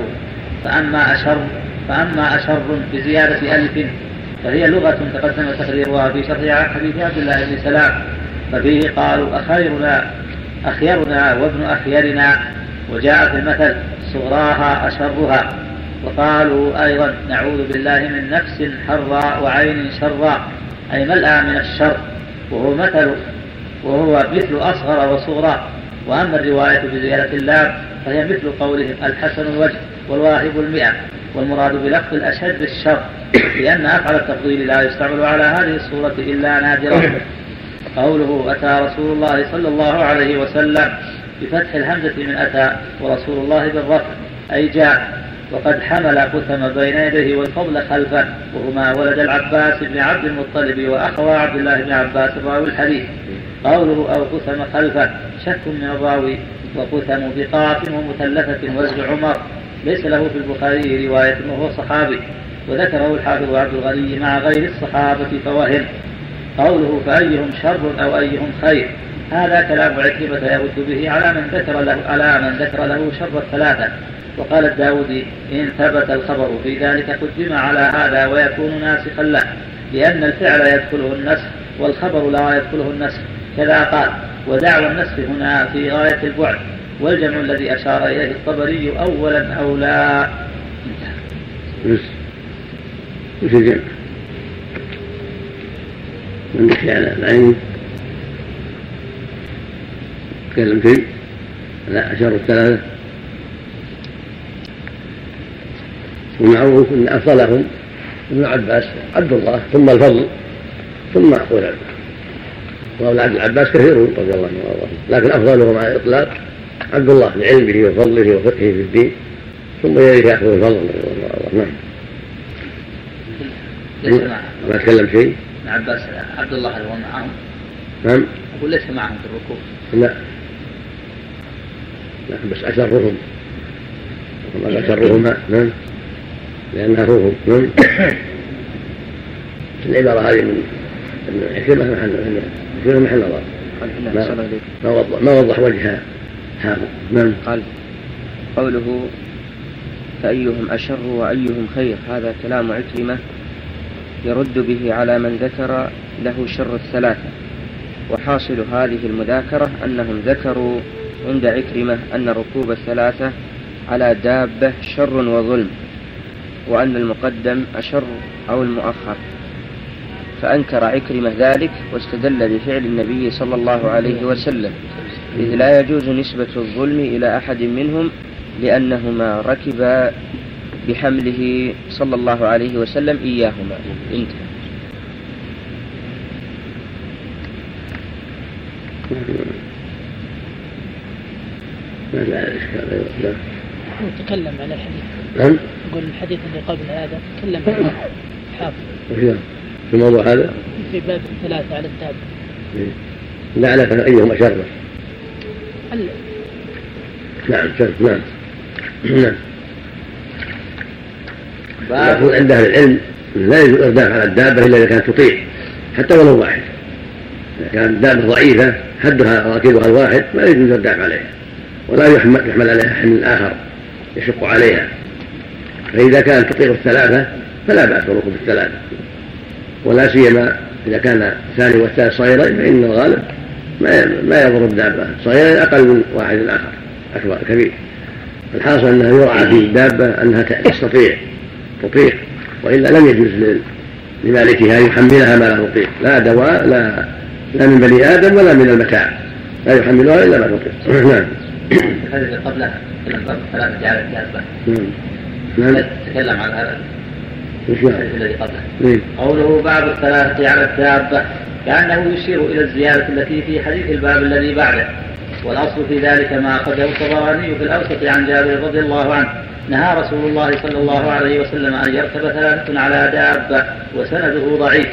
فأما أشر فأما أشر بزيادة ألف فهي لغة تقدم تقريرها في شرح حديث عبد الله بن سلام ففيه قالوا أخيرنا أخيرنا وابن أخيرنا وجاء في المثل صغراها أشرها وقالوا أيضا نعوذ بالله من نفس حراء وعين شراء أي ملأى من الشر؟ وهو مثل وهو مثل أصغر وصغرى وأما الرواية بزيادة اللام فهي مثل قولهم الحسن الوجه والواهب المئة. والمراد بلفظ الأشد الشر لأن أفعل التفضيل لا يستعمل على هذه الصورة إلا نادرا. قوله أتى رسول الله صلى الله عليه وسلم بفتح الهمزة من أتى ورسول الله بالرفع أي جاء. وقد حمل قثم بين يديه والفضل خلفه وهما ولد العباس بن عبد المطلب وأخوى عبد الله بن عباس راوي الحديث. قوله أو قثم خلفه شك من الراوي. وقثم بقاف ومثلثة وزن عمر. ليس له في البخاري رواية وهو صحابي وذكره الحافظ عبد الغني مع غير الصحابة فوهم قوله فأيهم شر أو أيهم خير؟ هذا كلام عكرمة يرد به على من ذكر له على من ذكر له شر الثلاثة. وقال الداودي إن ثبت الخبر في ذلك قدم على هذا ويكون ناسخا له لأن الفعل يدخله النسخ والخبر لا يدخله النسخ كذا قال. ودعوى النسخ هنا في غاية البعد. والجمع الذي أشار إليه الطبري أولا أولى. وش الجمع؟ من نحكي على العين. تكلم فيه؟ لا أشار الثلاثة. ومعروف أن أفضلهم. ابن عباس عبد الله ثم الفضل ثم أقول وأولاد العباس كثيرون رضي الله عنه وارضاه لكن أفضلهم على الإطلاق عبد الله لعلمه وفضله وفقهه في الدين ثم يليه يأخذ الفضل. رضي الله عنه نعم ما تكلم شيء؟ ابن عباس عبد الله هو معهم. نعم. أقول ليس معهم في الركوع لا. لكن بس أشرهم أشرهما نعم. لأنها روهم نعم. العبارة هذه من عكرمة محل محل نظر. ما وضح ما وضح وجه حافظ نعم. قال قوله فأيهم أشر وأيهم خير. هذا كلام عكرمة يرد به على من ذكر له شر الثلاثة. وحاصل هذه المذاكرة أنهم ذكروا عند عكرمة أن ركوب الثلاثة على دابة شر وظلم وأن المقدم أشر أو المؤخر. فأنكر عكرمة ذلك واستدل بفعل النبي صلى الله عليه وسلم. إذ لا يجوز نسبة الظلم إلى أحد منهم لأنهما ركبا بحمله صلى الله عليه وسلم إياهما. انتهى. ما لا إشكال لا تكلم عن الحديث. نعم. يقول الحديث اللي قبل هذا تكلم عن الحافظ في الموضوع هذا؟ في باب الثلاثة على الدابة إيه. لا أعرف أيهما نعم شر نعم. نعم. يقول عند أهل العلم لا يجوز الإرداف على الدابة إلا إذا كانت تطيع حتى ولو واحد. إذا كانت الدابة ضعيفة حدها راكبها الواحد ما يجوز الإرداف عليها. ولا يحمل, يحمل عليها حمل آخر يشق عليها. فإذا كانت تطيق الثلاثة فلا بأس بركوب الثلاثة. ولا سيما إذا كان الثاني والثالث صغيرين فإن الغالب ما ما يضر الدابة. صغيرين أقل من واحد آخر أكبر كبير. الحاصل أنها يرعى في الدابة أنها تستطيع تطيق وإلا لم يجوز لمالكها يحملها ما لا تطيق لا دواء لا لا من بني آدم ولا من المتاع لا يحملها إلا ما تطيق نعم. هذه قبلها ثلاث جعل الدابة نعم. تكلم عن هذا. الذي قبله إيه. قوله باب الثلاثة على الدابة. كأنه يشير إلى الزيادة التي في حديث الباب الذي بعده. والأصل في ذلك ما أخرجه الطبراني في الأوسط عن جابر رضي الله عنه. نهى رسول الله صلى الله عليه وسلم أن يركب ثلاثة على دابة وسنده ضعيف.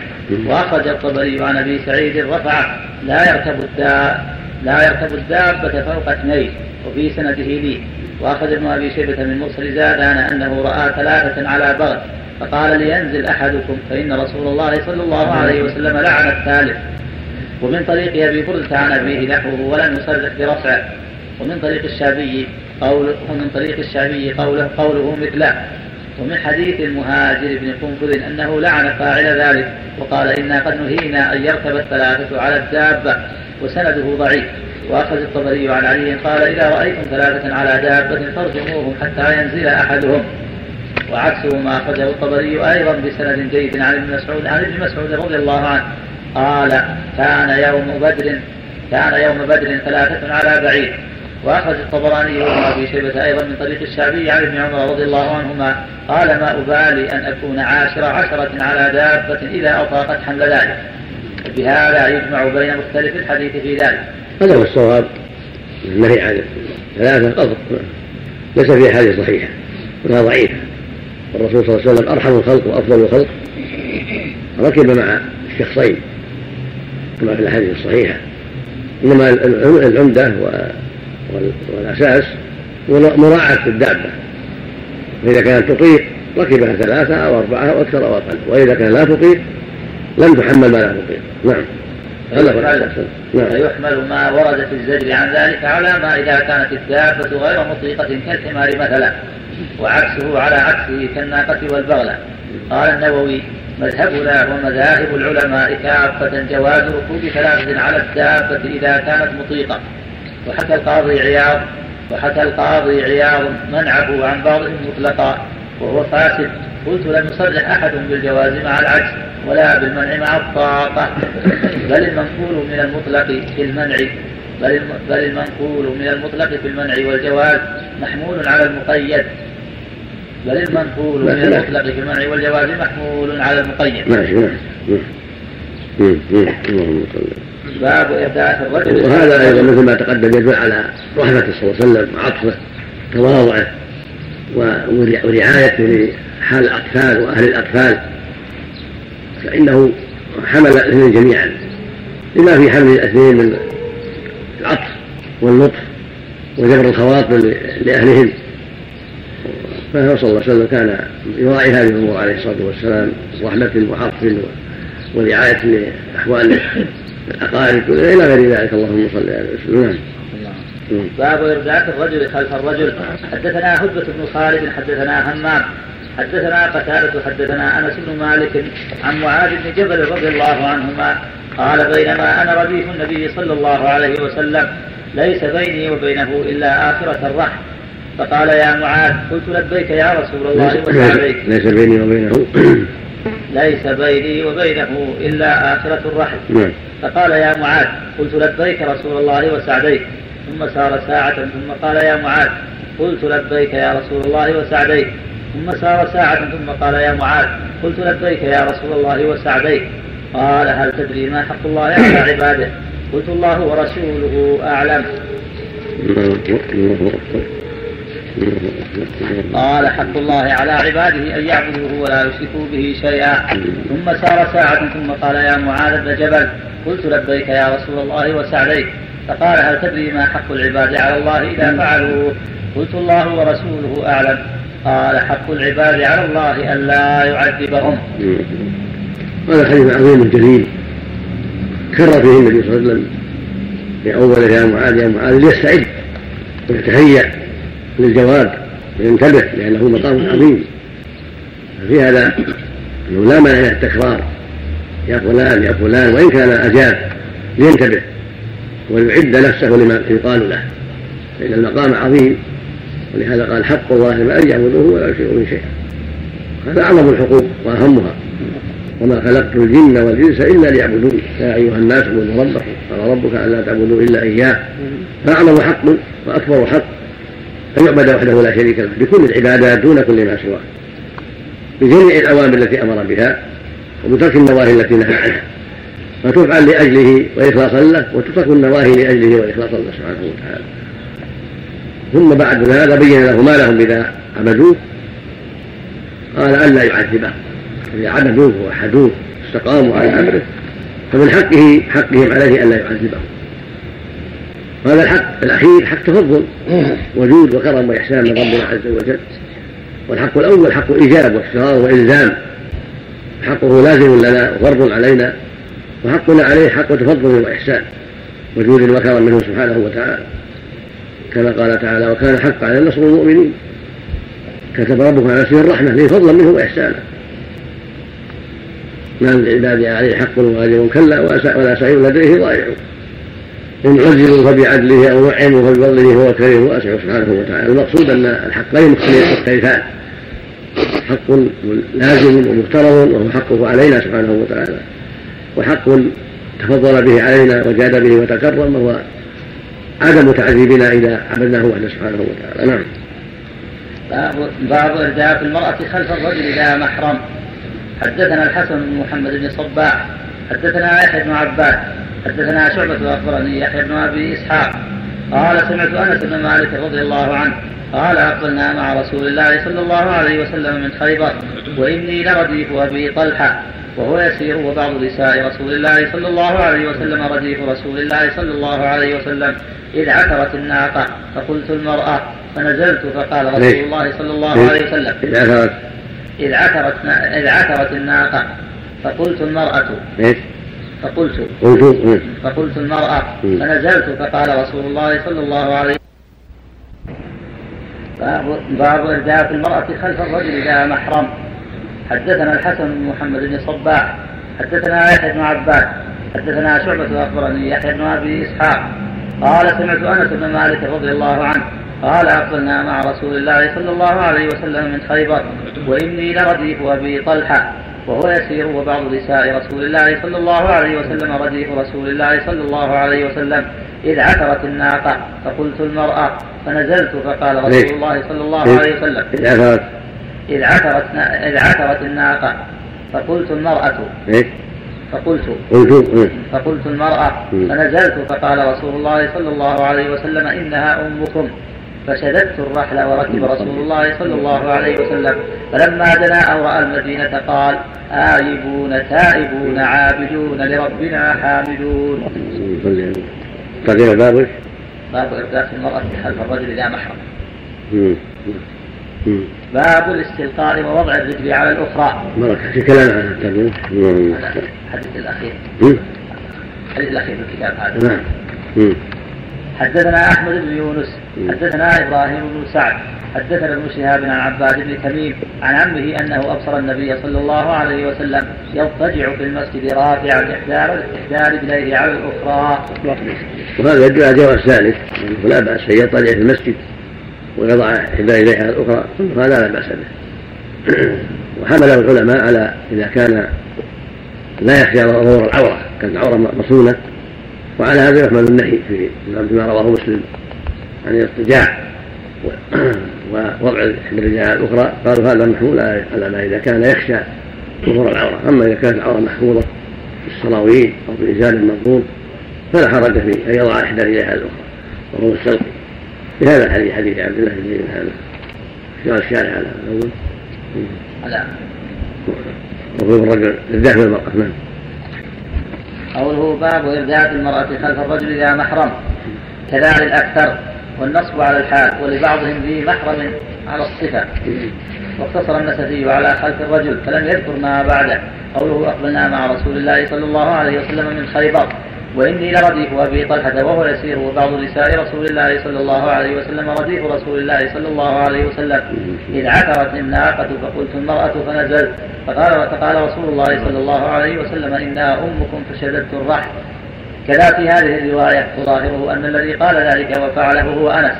وأخرج الطبري عن أبي سعيد رفعه لا يركب الدابة لا يركب الدابة فوق اثنين وفي سنده لي. واخذ ابن أبي شيبة من مرسل زادان أنه رأى ثلاثة على بغل فقال لينزل أحدكم فإن رسول الله صلى الله عليه وسلم لعن الثالث. ومن طريق أبي بردة عن أبيه نحوه ولم يصرح برفعه. ومن طريق الشافعي قوله ومن طريق الشافعي قوله قوله مثله. ومن حديث المهاجر بن قنفذ أنه لعن فاعل ذلك وقال إنا قد نهينا أن يركب الثلاثة على الدابة وسنده ضعيف. وأخذ الطبري عن علي قال إذا رأيتم ثلاثة على دابة فارجموهم حتى ينزل أحدهم. وعكسه ما أخرجه الطبري أيضا بسند جيد عن ابن مسعود عن ابن مسعود رضي الله عنه. قال كان يوم بدر كان يوم بدر ثلاثة على بعيد. وأخرج الطبراني وابن أبي شيبة أيضا من طريق الشعبي عن ابن عمر رضي الله عنهما. قال ما أبالي أن أكون عاشر عشرة على دابة إذا أطاقت حمل ذلك. بهذا يجمع بين مختلف الحديث في ذلك. هذا هو الصواب النهي عن ثلاثة قض ليس في حديث صحيحة ولا ضعيفة الرسول صلى الله عليه وسلم أرحم الخلق وأفضل الخلق. ركب مع الشخصين كما في الأحاديث الصحيحة. إنما العمدة والأساس مراعاة الدابة. فإذا كانت تطيق ركبها ثلاثة أو أربعة أو أكثر أو أقل. وإذا كان لا تطيق لم تحمل ما لا تطيق نعم. فيحمل, نعم. فيحمل ما ورد في الزجر عن ذلك على ما إذا كانت الدابة غير مطيقة كالحمار مثلا. وعكسه على عكسه كالناقة والبغلة. قال النووي مذهبنا ومذاهب العلماء كافة جواز ركوب ثلاثة على الدابة إذا كانت مطيقة. وحكى القاضي عياض وحكى القاضي عياض منعه عن بعضهم مطلقا وهو فاسد. قلت لم يصرح أحد بالجواز مع العكس ولا بالمنع مع الطاقة. بل المنقول من المطلق في المنع بل المنقول من المطلق في المنع والجواز محمول على المقيد. بل المنقول من المطلق في المنع والجواز محمول على المقيد. ماشي اللهم صل باب إحداث الرجل. وهذا أيضا مثل ما تقدم يدل على رحمته صلى الله عليه وسلم وعطفه تواضعه ورعايته لحال الأطفال وأهل الأطفال. فإنه حمل الاثنين جميعا. لما في حمل الاثنين من العطف واللطف وجبر الخواطر لأهلهم. فهو صلى الله عليه وسلم كان يراعي هذه الأمور عليه الصلاة والسلام رحمة وعطف ورعاية لأحوال الأقارب إلى غير ذلك. اللهم صل على وسلم نعم. باب إرداء الرجل خلف الرجل. حدثنا هدبة بن خالد حدثنا همام حدثنا قتادة حدثنا أنس بن مالك عن معاذ بن جبل رضي الله عنهما قال بينما أنا رديف النبي صلى الله عليه وسلم ليس بيني وبينه إلا آخرة الرحم. فقال يا معاذ قلت لبيك يا رسول الله وسعديك ليس بيني وبينه. ليس بيني وبينه إلا آخرة الرحم. نعم. فقال يا معاذ قلت لبيك رسول الله وسعديك. ثم سار ساعة ثم قال يا معاذ قلت لبيك يا رسول الله وسعديك. ثم سار ساعة ثم قال يا معاذ قلت لبيك يا رسول الله وسعديك. قال هل تدري ما حق الله على عباده؟ قلت الله ورسوله أعلم. قال حق الله على عباده أن يعبدوه ولا يشركوا به شيئا. ثم سار ساعة ثم قال يا معاذ بن جبل قلت لبيك يا رسول الله وسعديك. فقال هل تدري ما حق العباد على الله إذا فعلوا قلت الله ورسوله أعلم. قال حق العباد على الله أن لا يعذبهم. هذا حديث عظيم جليل. كرر فيه النبي صلى الله عليه وسلم في أوله يا معاذ يا معاذ ليستعد ويتهيأ للجواب وينتبه لأنه مقام عظيم. ففي هذا أنه لا مانع من التكرار يا فلان يا فلان وإن كان أجاب لينتبه ويعد نفسه لما يقال له. فإن المقام عظيم ولهذا قال حق الله أن يعبدوه ولا يشركوا به شيئا. هذا أعظم الحقوق وأهمها. وما خلقت الجن والإنس إلا ليعبدون. يا أيها الناس اعبدوا ربكم. قال ربك ألا تعبدوا إلا إياه. فأعظم حق وأكبر حق أن يعبد وحده لا شريك له بكل العبادات دون كل ما سواه بجميع الأوامر التي أمر بها وبترك النواهي التي نهى عنها. فتفعل لأجله وإخلاصا له وتترك النواهي لأجله وإخلاصا له سبحانه وتعالى. ثم بعد هذا بين له ما لهم إذا عبدوه. قال ألا يعذبه إذا عبدوه ووحدوه استقاموا على أمره. فمن حقه حقهم عليه ألا يعذبهم وهذا الحق الأخير حق تفضل. وجود وكرم وإحسان من ربنا عز وجل. والحق الأول حق إيجاب واشتراط وإلزام. حقه لازم لنا وفرض علينا. وحقنا عليه حق تفضل وإحسان. وجود وكرم منه سبحانه وتعالى. كما قال تعالى وكان حقا على نصر المؤمنين. كتب ربك على نفسه الرحمة له فضلا منه وإحسانا. ما للعباد عليه حق واجب كلا ولا سعير لديه ضائع. إن عزلوا فبعدله أو نعموا فبفضله هو كريم واسع سبحانه وتعالى. المقصود أن الحقين مختلفان حق لازم ومفترض وهو حقه علينا سبحانه وتعالى. وحق تفضل به علينا وجاد به وتكرم وهو عدم تعذيبنا إذا عبدناه وحده سبحانه وتعالى. نعم. باب إرداف المرأة خلف الرجل إلى محرم. حدثنا الحسن بن محمد بن صباح حدثنا يحيى بن عباس حدثنا شعبة أخبرني يحيى بن أبي إسحاق قال سمعت أنس بن مالك رضي الله عنه قال أقبلنا مع رسول الله صلى الله عليه وسلم من خيبر وإني لرديف أبي طلحة وهو يسير وبعض نساء رسول الله صلى الله عليه وسلم رديف رسول الله صلى الله عليه وسلم إذ عثرت الناقة فقلت المرأة فنزلت فقال رسول الله صلى الله عليه وسلم إذ عثرت إذ عثرت. إذ عثرت الناقة. فقلت المرأة. فقلت. قلت فقلت المرأة. فنزلت فقال رسول الله صلى الله عليه باب باب إرداف المرأة خلف الرجل إذا محرم. حدثنا الحسن بن محمد بن صباح. حدثنا يحيى بن عباس. حدثنا شعبة أخبرني يحيى بن أبي إسحاق. قال سمعت أنس بن مالك رضي الله عنه قال أقبلنا مع رسول الله صلى الله عليه وسلم من خيبر وإني لرديف أبي طلحة. وهو يسير وبعض نساء رسول الله صلى الله عليه وسلم رديف رسول الله صلى الله عليه وسلم. إذ عثرت الناقة فقلت المرأة فنزلت فقال رسول الله صلى الله عليه وسلم. إذ عثرت. إذ عثرت إذ عثرت الناقة فقلت المرأة. إيه؟ فقلت. قلت فقلت المرأة فنزلت فقال رسول الله صلى الله عليه وسلم إنها أمكم. فشددت الرحل وركب رسول الله صلى الله عليه وسلم فلما دنا أو رأى المدينة قال آيبون تائبون عابدون لربنا حامدون. تقريبا باب باب إرداف المرأة خلف الرجل إذا محرم. باب الاستلقاء ووضع الرجل على الأخرى. مرة في كلام عن التابعين. الحديث الأخير. الحديث الأخير في الكتاب هذا. نعم. حدثنا أحمد بن يونس حدثنا إبراهيم بن سعد حدثنا ابن شهاب عن عباد بن تميم عن عمه أنه أبصر النبي صلى الله عليه وسلم يضطجع في المسجد رافعا احدى احدى رجليه على الأخرى. وهذا يدل على جواز ذلك لا بأس أن يضطجع في المسجد ويضع احدى رجليه على الأخرى هذا لا بأس به. وحمله العلماء على إذا كان لا يخشى ظهور العورة كانت العورة مصونة وعلى هذا يحمل النهي في فيما رواه مسلم عن الاضطجاع ووضع إحدى الرجال الأخرى قالوا هذا محمول على ما إذا كان يخشى ظهور العورة. أما إذا كانت العورة محفوظة في السراويل أو بازار مضبوط فلا حرج في أن يضع إحدى رجليها الأخرى وهو السلق بهذا الحديث حديث عبد الله بن هذا. اشتغل الشارع على الأول لا وهو الرجل الداخل المرأة نعم. قوله باب إرداف المرأة خلف الرجل إذا محرم. كذا للأكثر والنصب على الحال ولبعضهم ذي محرم على الصفة. واقتصر النسفي على خلف الرجل فلم يذكر ما بعده. قوله أقبلنا مع رسول الله صلى الله عليه وسلم من خيبر. وإني لرديف أبي طلحة وهو يسير وبعض نساء رسول الله صلى الله عليه وسلم رديف رسول الله صلى الله عليه وسلم. إذ عثرت الناقة فقلت المرأة فنزلت فقال فقال رسول الله صلى الله عليه وسلم إنها أمكم فشددت الرحل كذا في هذه الرواية تظاهره أن الذي قال ذلك وفعله هو أنس.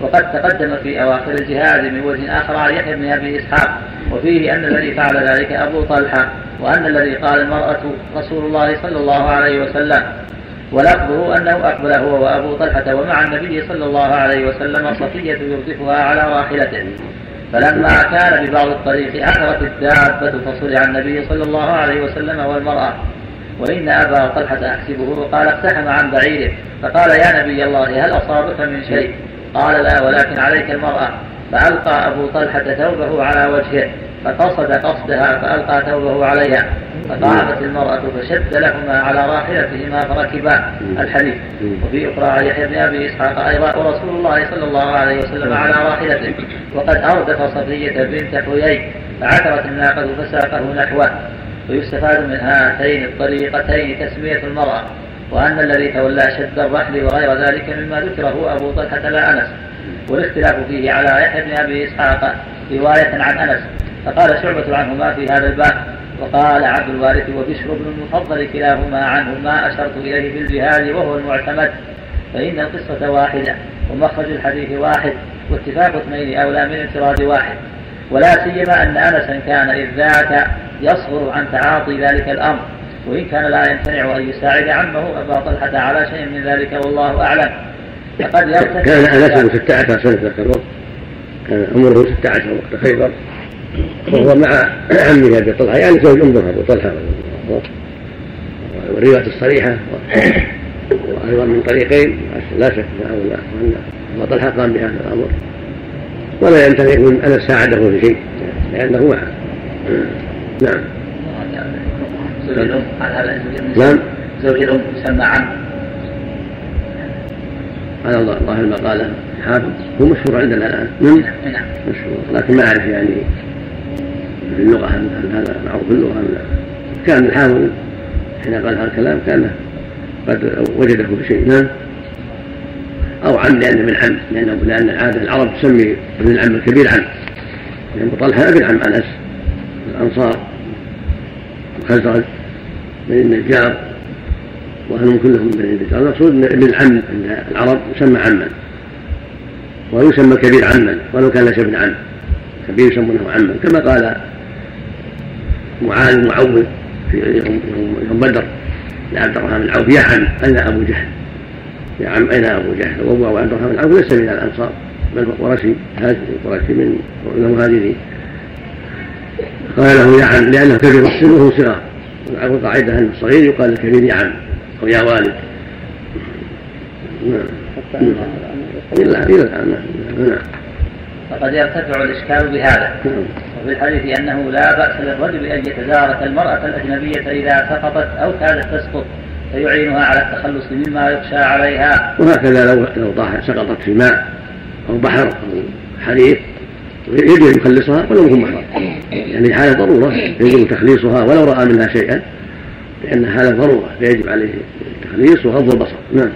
وقد تقدم في أواخر الجهاد من وجه آخر عن يحيى بن أبي إسحاق وفيه أن الذي فعل ذلك أبو طلحة وأن الذي قال المرأة رسول الله صلى الله عليه وسلم ولفظه أنه أقبل هو وأبو طلحة ومع النبي صلى الله عليه وسلم صفية يردفها على راحلته. فلما كان ببعض الطريق عثرت الدابة فصرع النبي صلى الله عليه وسلم والمرأة. وإن أبا طلحة أحسبه وقال اقتحم عن بعيره فقال يا نبي الله هل أصابك من شيء؟ قال لا ولكن عليك المرأة. فألقى أبو طلحة ثوبه على وجهه فقصد قصدها فألقى ثوبه عليها فقامت المرأة فشد لهما على راحلتهما فركبا الحديث وفي أخرى يحيى بن أبي إسحاق أيضا ورسول الله صلى الله عليه وسلم على راحلته. وقد أردف صفية بنت حيي فعثرت الناقة فساقه نحوه. ويستفاد من هاتين الطريقتين تسمية المرأة. وأن الذي تولى شد الرحل وغير ذلك مما ذكره أبو طلحة لا أنس. والاختلاف فيه على يحيى بن أبي إسحاق رواية عن أنس. فقال شعبة عنهما في هذا الباب وقال عبد الوارث وبشر بن المفضل كلاهما عنه ما أشرت إليه بالجهاد وهو المعتمد. فإن القصة واحدة ومخرج الحديث واحد واتفاق اثنين أولى من انفراد واحد. ولا سيما أن أنسا كان إذ ذاك يصغر عن تعاطي ذلك الأمر. وإن كان لا يمتنع أن يساعد عمه أبا طلحة على شيء من ذلك والله أعلم. فقد كان أنس ستة عشر سنة ذاك الوقت كان عمره ستة عشر وقت خيبر. وهو مع عمه أبي طلحة يعني زوج أمه أبو طلحة. والرواية الصريحة وأيضا من طريقين لا شك أن ابو طلحة قام بهذا الأمر. ولا يمتنع يكون أنا ساعده في شيء لأنه معه. نعم. زوج الام نعم زوج الام يسمى عم على الله ظاهر المقالة حافظ هو مشهور عندنا الآن؟ نعم. مشهور لكن ما أعرف يعني في اللغة هل هذا معروف في اللغة أم لا؟ كان الحافظ حين قال هذا الكلام كانه قد وجده بشيء نعم. أو عم لأنه من عم لأنه لأن عادة العرب تسمي ابن العم الكبير عم لأن طلحة ابن عم أنس الأنصار. الخزرج من النجار وأنهم كلهم من النجار المقصود أن ابن العم عند العرب يسمى عما ويسمى الكبير عما ولو كان ليس ابن عم. الكبير يسمونه عما كما قال معاذ معوذ في يوم بدر لعبد الرحمن بن عوف يا عم أين أبو جهل؟ يا عم أين أبو جهل؟ وأبو عبد الرحمن بن عوف ليس من الأنصار بل قرشي هاشمي قرشي من المهاجرين. قال له يا عم لأنه كبر السن وهو صغار والقاعدة أن الصغير يقال الكبير يا عم أو يا والد. نعم. إلى إلى الآن نعم. فقد يرتفع الإشكال بهذا. نعم. وفي الحديث أنه لا بأس للرجل أن يتدارك المرأة الأجنبية إذا سقطت أو كادت تسقط فيعينها على التخلص مما يخشى عليها. وهكذا لو لو طاح سقطت في ماء أو بحر أو حريق أن يخلصها ولو يكون محرم يعني حالة ضرورة يجب تخليصها ولو رأى منها شيئا لأن حالة ضرورة فيجب عليه التخليص وغض البصر نعم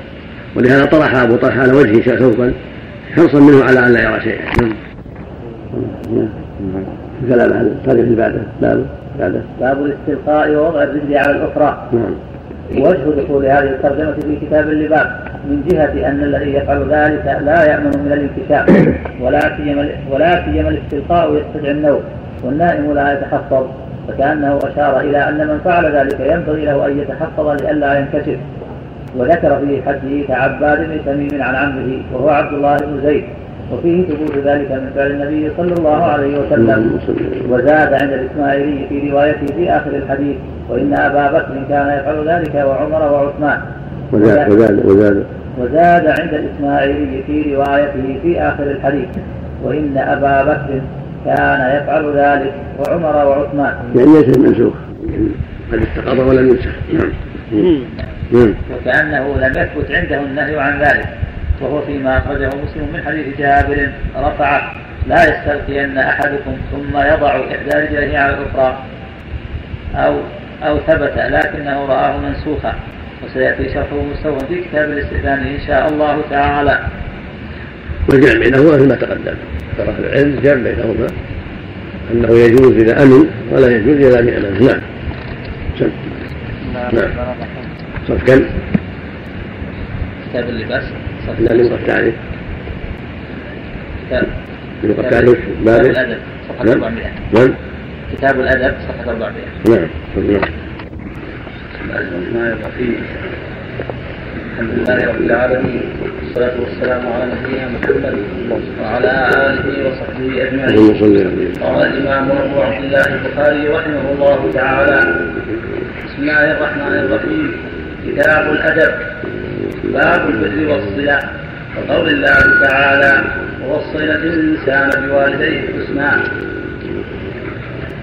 ولهذا طرح أبو طلحة على وجهه ثوبا حرصا منه على أن لا يرى شيئا نعم كلام هذا هذه اللي بعده باب بعده باب الاستلقاء ووضع الرجل على الأخرى نعم وجه دخول هذه الترجمة في كتاب اللباس من جهة أن الذي يفعل ذلك لا يأمن من الانكشاف ولا سيما ولا سيما الاستلقاء يستدعي النوم والنائم لا يتحفظ فكأنه أشار إلى أن من فعل ذلك ينبغي له أن يتحفظ لئلا ينكشف. وذكر في حده كعباد بن تميم عن عمه وهو عبد الله بن زيد وفيه ثبوت ذلك من فعل النبي صلى الله عليه وسلم. وزاد عند الإسماعيلي في روايته في آخر الحديث وإن أبا بكر كان يفعل ذلك وعمر وعثمان. وزاد وزاد وزاد, وزاد. عند الإسماعيلي في روايته في آخر الحديث. وإن أبا بكر كان يفعل ذلك وعمر وعثمان. يعني ليس منسوخ. قد استقر ولم ينسخ. نعم. وكأنه لم يثبت عنده النهي عن ذلك. وهو فيما أخرجه مسلم من حديث جابر رفعه لا يستلقين أحدكم ثم يضع إحدى رجليه على الأخرى أو أو ثبت لكنه رآه منسوخا. وسيأتي شرحه مستوى في كتاب الاستئذان إن شاء الله تعالى. والجمع بينهما مثل ما تقدم. ترى العلم جمع بينهما أنه يجوز إذا أمن ولا يجوز إذا لم يأمن. نعم. سم. نعم. صف كم؟ كتاب اللباس. لا اللغة الثالث كتاب. اللغة الثالث باب الأدب صفحة 400 نعم. نعم. كتاب الأدب صفحة 400 نعم. نعم. الرحمن الرحيم الحمد لله رب العالمين والصلاة والسلام على نبينا محمد وعلى آله وصحبه أجمعين. قال الإمام أبو عبد الله البخاري رحمه الله تعالى بسم الله الرحمن الرحيم. كتاب الأدب. باب البر والصلة. وقول الله تعالى ووصينا الإنسان بوالديه حسنا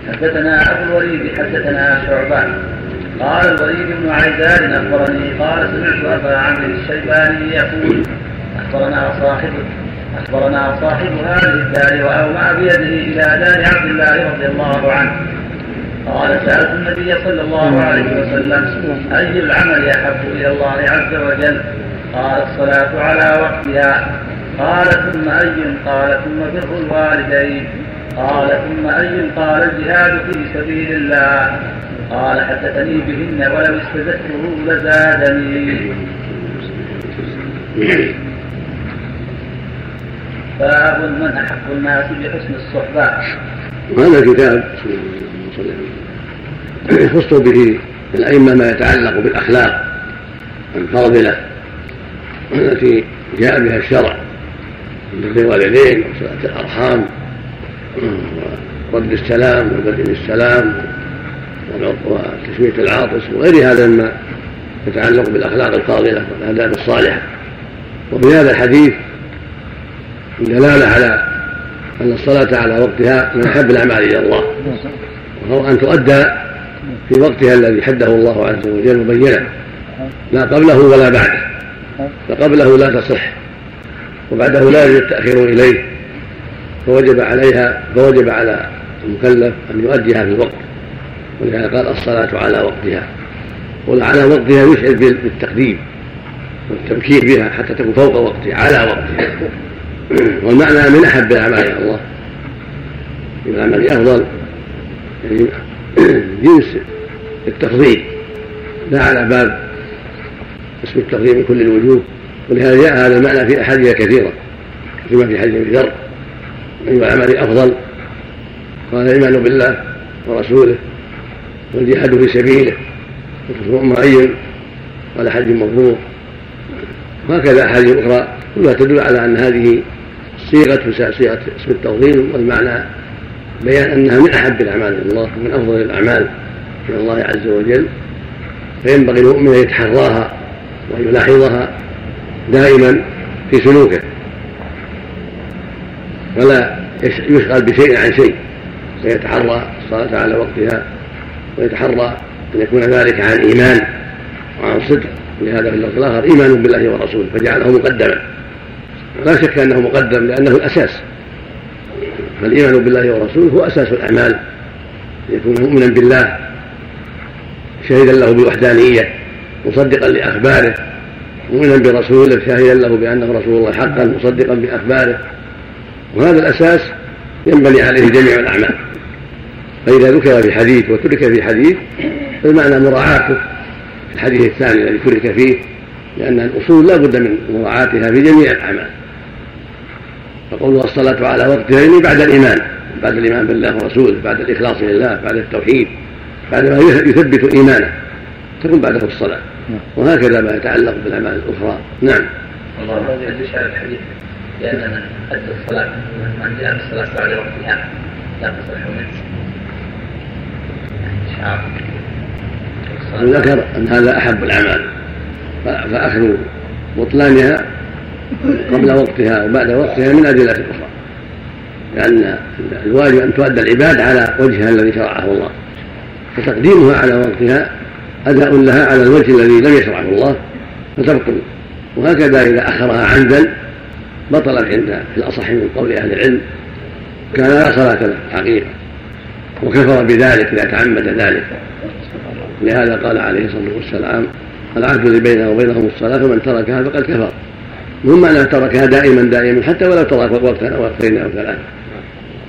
حدثنا أبو الوليد حدثنا شعبان قال الوليد بن عيدان أخبرني قال سمعت أبا عمرو الشيباني يقول أخبرنا صاحب أخبرنا صاحب هذه الدار وأومأ بيده إلى دار عبد الله رضي الله عنه. قال سألت النبي صلى الله عليه وسلم أي العمل أحب إلى الله عز وجل؟ قال الصلاة على وقتها. قال ثم أي؟ قال ثم بر الوالدين. قال ثم أي؟ قال الجهاد في سبيل الله. قال حدثني بهن ولو استزدته لزادني. باب من أحق الناس بحسن الصحبة. هذا الكتاب يخص به الأئمة ما يتعلق بالأخلاق الفاضلة التي جاء بها الشرع من بر الوالدين وصلاة الأرحام ورد السلام وبدء السلام وتسمية العاطس وغير هذا مما يتعلق بالأخلاق الفاضلة والآداب الصالحة. وفي هذا الحديث دلالة على أن الصلاة على وقتها من أحب الأعمال إلى الله. وهو أن تؤدى في وقتها الذي حده الله عز وجل مبينا. لا قبله ولا بعده. فقبله لا تصح. وبعده لا يجوز التأخير إليه. فوجب عليها فوجب على المكلف أن يؤديها في الوقت. ولهذا قال الصلاة على وقتها. على وقتها يشعر بالتقديم والتبكير بها حتى تكون فوق وقتها على وقتها. والمعنى من أحب الاعمال إلى الله العمل أفضل يعني جنس التفضيل لا على باب اسم التفضيل من كل الوجوه ولهذا جاء هذا المعنى في أحاديث كثيرة كما في حديث أبي ذر أي العمل أفضل. قال الإيمان بالله ورسوله والجهاد في سبيله وكفر معين قال حج مبرور وهكذا أحاديث أخرى كلها تدل على أن هذه صيغة صيغة اسم التفضيل والمعنى بيان أنها من أحب الأعمال إلى الله ومن أفضل الأعمال إلى الله عز وجل. فينبغي المؤمن أن يتحراها وأن يلاحظها دائما في سلوكه. ولا يشغل بشيء عن شيء. فيتحرى الصلاة على وقتها ويتحرى أن يكون ذلك عن إيمان وعن صدق. لهذا في اللفظ الآخر إيمان بالله ورسوله فجعله مقدما. لا شك أنه مقدم لأنه الأساس. فالإيمان بالله ورسوله هو أساس الأعمال. يكون مؤمنا بالله شهيدا له بالوحدانية مصدقا لأخباره مؤمنا برسوله شاهدا له بأنه رسول الله حقا مصدقا بأخباره. وهذا الأساس ينبني عليه جميع الأعمال. فإذا ذكر في حديث وترك في حديث فالمعنى مراعاته. في الحديث الثاني الذي ترك فيه لأن الأصول لا بد من مراعاتها في جميع الأعمال. فقوله الصلاة على وقتها يعني بعد الإيمان بعد الإيمان بالله ورسوله بعد الإخلاص لله بعد التوحيد بعد ما يثبت إيمانه تكون بعده الصلاة. وهكذا ما يتعلق بالأعمال الأخرى. نعم. الله الذي الحديث لأن من أدى الصلاة من جاء الصلاة بعد وقتها. لا تصح منه. ذكر أن هذا أحب الأعمال فأخذ بطلانها قبل وقتها وبعد وقتها من أدلة أخرى. لأن الواجب أن تؤدى العباد على وجهها الذي شرعه الله. فتقديمها على وقتها أداء لها على الوجه الذي لم يشرعه الله. فتبطل وهكذا إذا أخرها عمدا بطلت عند في الأصح من قول أهل العلم كان لا صلاة له حقيقة. وكفر بذلك إذا تعمد ذلك. لهذا قال عليه الصلاة والسلام العهد الذي بينه وبينهم الصلاة فمن تركها فقد كفر. مهم أنه تركها دائما دائما حتى ولو ترك وقتا أو وقتين أو ثلاثة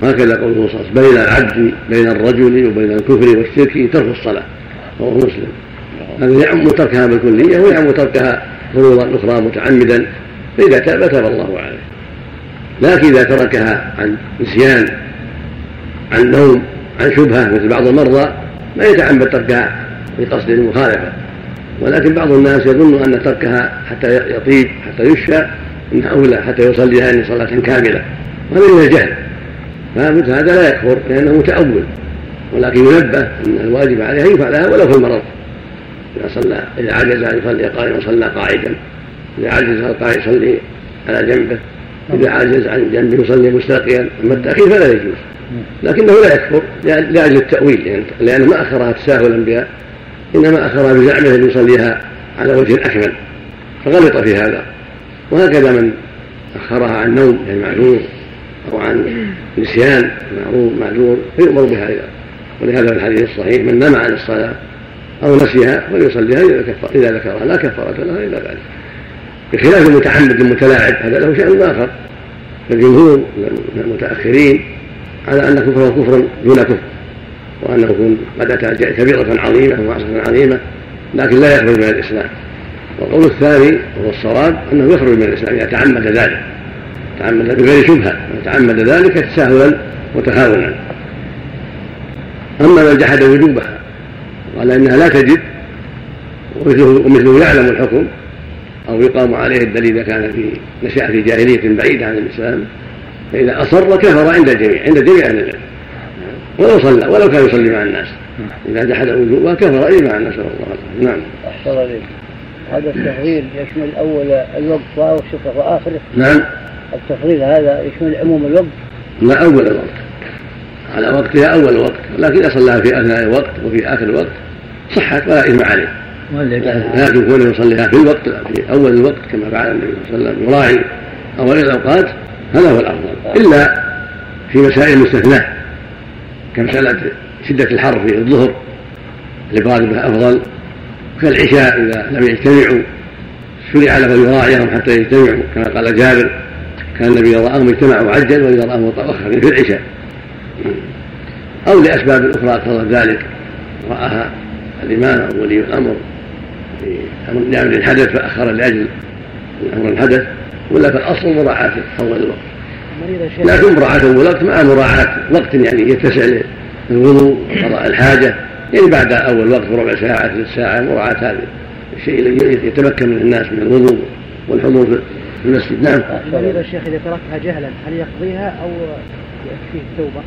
هكذا قوله صلى الله عليه وسلم بين العبد بين الرجل وبين الكفر والشرك ترك الصلاة وهو مسلم. هذا يعم تركها بالكلية ويعم تركها فروضا أخرى متعمدا. فإذا تاب تاب الله عليه. لكن إذا تركها عن نسيان عن نوم عن شبهة مثل بعض المرضى ما يتعمد تركها بقصد المخالفة. ولكن بعض الناس يظن أن تركها حتى يطيب حتى يشفى إن أولى حتى يصليها يعني صلاة كاملة. وهذا من الجهل. فمثل هذا لا يكفر لأنه متأول. ولكن ينبه أن الواجب عليه أن يفعلها ولو في المرض. إذا صلى إذا عجز أن يصلي قائما صلى قاعدا. إذا عجز القائد يصلي على جنبه. إذا عجز عن جنبه يصلي مستلقيا أما التأخير فلا يجوز. لكنه لا يكفر لأجل التأويل لأنه ما أخرها تساهلا بها إنما أخرها بزعمه أن يصليها على وجه أكمل فغلط في هذا. وهكذا من أخرها عن نوم يعني معذور أو عن نسيان معروف معذور فيؤمر بها إذا ولهذا في الحديث الصحيح من نام عن الصلاة أو نسيها فليصليها إذا كفر إذا ذكرها لا كفارة لها إلا ذلك. بخلاف المتعمد المتلاعب هذا له شأن آخر. فالجمهور من المتأخرين على أن كفره كفر دون كفر. وأنه يكون قد أتى كبيرة عظيمة ومعصية عظيمة لكن لا يخرج من الإسلام. والقول الثاني وهو الصواب أنه يخرج من الإسلام إذا تعمد ذلك. تعمد بغير شبهة تعمد ذلك تساهلا وتهاونا. أما من جحد وجوبها قال إنها لا تجد ومثله, ومثله يعلم الحكم أو يقام عليه الدليل إذا كان في نشأ في جاهلية بعيدة عن الإسلام فإذا أصر كفر عند الجميع عند جميع أهل العلم. ولو صلى ولو كان يصلي مع الناس. إذا جحد وجوبها كفر أي مع الناس نسأل الله العافية نعم. أحسن عليك. هذا التفضيل يشمل أول الوقت وأوسطه وآخره. نعم. التفضيل هذا يشمل عموم الوقت. لا أول الوقت. على وقتها أول الوقت لكن إذا صلاها في أثناء الوقت وفي آخر الوقت صحت ولا إثم عليه لكن كونه يصليها في الوقت في أول الوقت كما فعل النبي صلى الله عليه وسلم. يراعي أول الأوقات هذا هو الأفضل. إلا في مسائل مستثناة. كمسألة شدة الحر في الظهر بها أفضل. كالعشاء إذا لم يجتمعوا شرع له يراعيهم حتى يجتمعوا كما قال جابر. كان النبي يراهم اجتمعوا عجل وإذا رآهم متأخر في العشاء. أو لأسباب أخرى اقتضت ذلك. رآها الإمام أو ولي الأمر لأمر الحدث فأخر لأجل أمر الحدث. ولا فالأصل مراعاة أول الوقت لكن مراعاة الوقت مع مراعاة وقت يعني يتسع للوضوء قضاء الحاجة. يعني بعد أول وقت بربع ساعة ثلث ساعة مراعاة هذا الشيء يتمكن من الناس من الوضوء والحضور في المسجد. نعم. مريض الشيخ إذا تركها جهلا هل يقضيها أو يكفيه التوبة؟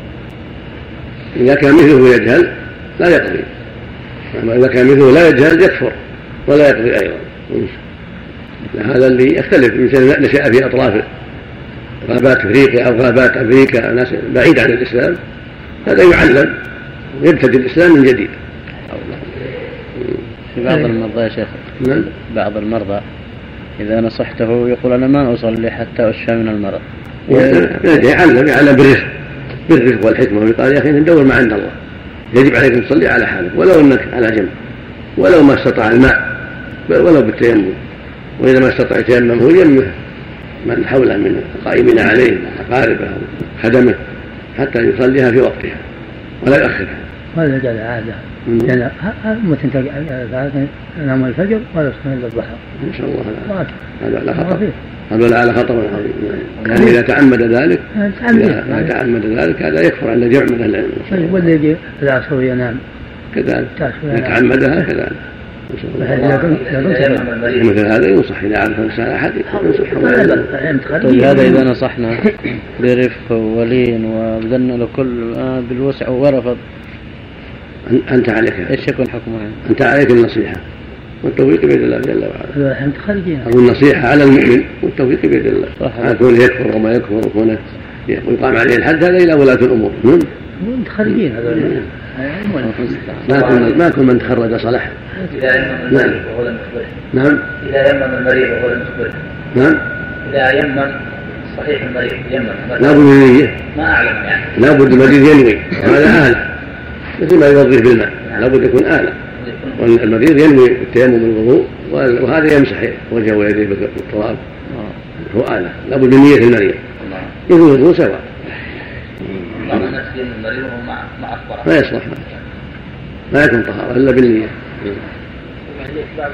إذا كان مثله يجهل لا يقضي. أما إذا كان مثله لا يجهل يكفر ولا يقضي أيضا. هذا اللي يختلف مثل نشأ في أطراف غابات أفريقيا أو غابات أمريكا ناس بعيد عن الإسلام هذا يعلم ويبتدي الإسلام من جديد. في بعض المرضى يا شيخ نعم. بعض المرضى إذا نصحته يقول أنا ما أصلي حتى أشفى من المرض. يعلم يعلم بالرفق بالرفق والحكمة ويقال يا أخي ندور ما عند الله. يجب عليك أن تصلي على حالك ولو إنك على جنب ولو ما استطاع الماء ولو بالتيمم. وإذا ما استطاع يتيمم هو يمه من حوله من القائمين عليه من اقاربه خدمه حتى يصليها في وقتها ولا يؤخرها. ولا يجعل عادة. يعني متى ينام الفجر ولا يصحى إلا الضحى. إن شاء الله. هذا لا خطر. هذا على خطر. عظيم يعني إذا تعمد ذلك إذا تعمد. ذلك هذا يكفر عند جمع من أهل العلم. طيب، ولا يجي العصر ينام. كذلك. إذا تعمدها كذلك. مثل هذا ينصح إذا عرف الإنسان أحد ينصح طيب هذا إذا نصحنا برفق ولين وبذلنا له كل بالوسع ورفض أنت عليك إيش يكون حكمه؟ أنت عليك النصيحة والتوفيق بيد الله جل وعلا. انت خارجين. أو النصيحه على المؤمن والتوفيق بيد الله. صح. كونه يكفر وما يكفر وكونه ويقام عليه الحد هذا إلى ولاة الأمور. وانت خارجين هذول. ما كل ما كل من تخرج صلح إذا يمم المريض وهو لم يخبره نعم إذا يمم المريض وهو لم يخبره نعم إذا يمم صحيح المريض يمم لا بد من ما أعلم يعني لا بد المريض ينوي هذا أهله مثل ما يوظف بالماء لا بد يكون آلة والمريض ينوي التيمم الوضوء وهذا يمسح وجهه ويديه بالتراب هو آلة لا بد من نية المريض يكون الوضوء سواء المريض مع مع ما يصلح ما يكون طهارة إلا بالنية بعض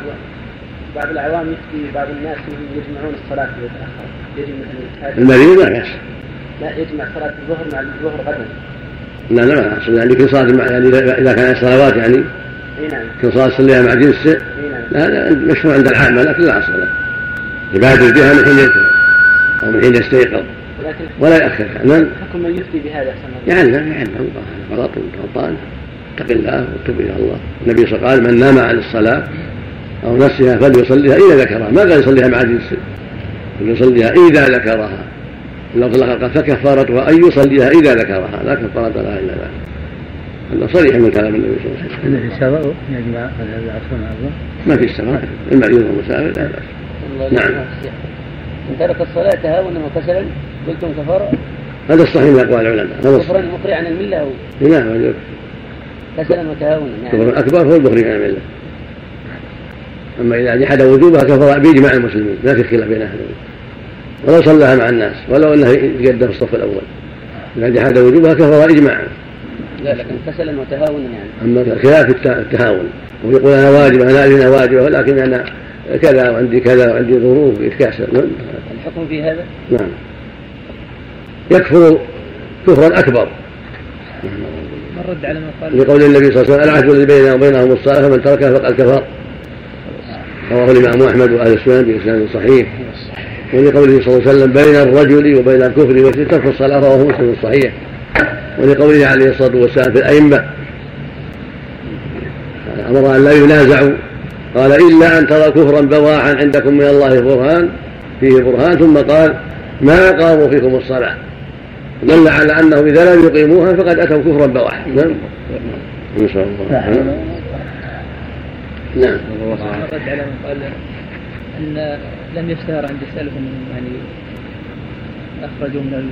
بعض العوام يفتي بعض الناس يجمعون الصلاة ويتأخر المريض لا بأس لا يجمع صلاة الظهر مع الظهر غدا لا لا ما أقصد يعني كل صلاة يعني إذا كان صلوات يعني اي نعم كل صلاة تصليها مع جنس نعم لا لا مشروع عند العامة لكن لا أصل له يبادر بها من حين يدخل أو من حين يستيقظ ولا يأخر نعم حكم من يفتي بهذا يعلم يعلم. غلط غلطان اتق الله وتب إلى الله. النبي صلى الله عليه وسلم قال من نام عن الصلاة أو نسيها فليصليها إذا ذكرها. ما قال يصليها مع جنس فليصليها إذا ذكرها. لو قال فكفارتها أن يصليها إذا ذكرها. لا كفارة لها إلا ذلك. هذا صريح من كلام النبي صلى الله عليه وسلم. في السفر يجمع العصر مع الظهر؟ ما في السفر المريض والمسافر لا بأس. نعم. من ترك الصلاة تهاونا وكسلا قلتم كفارة؟ هذا الصحيح من اقوال العلماء هذا كفرا مخرج عن الملة أو؟ نعم كسلا وتهاونا يعني كفر الاكبر هو المخرج عن الملة. أما إذا جحد وجوبها كفر بإجماع المسلمين ما في خلاف بين أهل ولو صلىها مع الناس ولو انه يتقدم في الصف الأول. إذا جحد وجوبها كفر اجماعا لا لكن كسلا وتهاونا يعني. أما خلاف التهاون ويقول أنا واجب أنا أذن واجب ولكن أنا كذا وعندي كذا وعندي ظروف يتكاسل الحكم في هذا؟ نعم. يكفر كفرا أكبر. رد على ما قال؟ لقول النبي صلى الله عليه وسلم العهد الذي بيننا وبينهم الصلاه فمن تركها فقد كفر. رواه الإمام أحمد وأهل السنن بإسناد صحيح. ولقوله صلى الله عليه وسلم بين الرجل وبين الكفر والشرك ترك الصلاة رواه مسلم صحيح. ولقوله عليه الصلاة والسلام في الأئمة أمر أن لا ينازعوا قال إلا أن ترى كفرا بواحا عندكم من الله برهان فيه برهان ثم قال ما قاموا فيكم الصلاة. دل على أنه إذا لم يقيموها فقد أتوا كفرا بواحا. نعم. إن شاء الله. نعم. رد على من قال أن لم يشتهر عند أنهم يعني أخرجوا من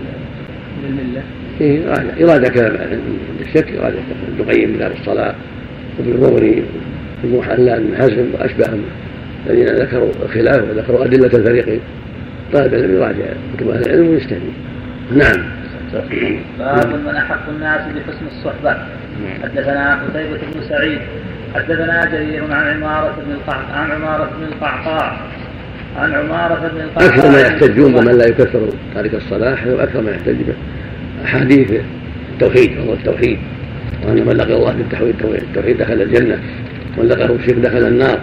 من الملة. إيه إرادة كلام الشك إرادة ابن القيم باب الصلاة وابن المغني ابن حزم وأشباههم الذين ذكروا الخلاف وذكروا أدلة الفريقين طالب العلم يراجع كتب أهل العلم ويستهدي. نعم. باب من أحق الناس بحسن الصحبة. حدثنا قتيبة بن سعيد. حدثنا جرير عن عمارة بن القعقاع عن عمارة بن القعقاع. عن عمارة بن القعقاع. أكثر ما يحتجون بمن لا يكفر تارك الصلاة وأكثر ما يحتج به أحاديث التوحيد فضل التوحيد. وأن من لقي الله بالتوحيد التوحيد دخل الجنة. ومن لقيه الشرك دخل النار.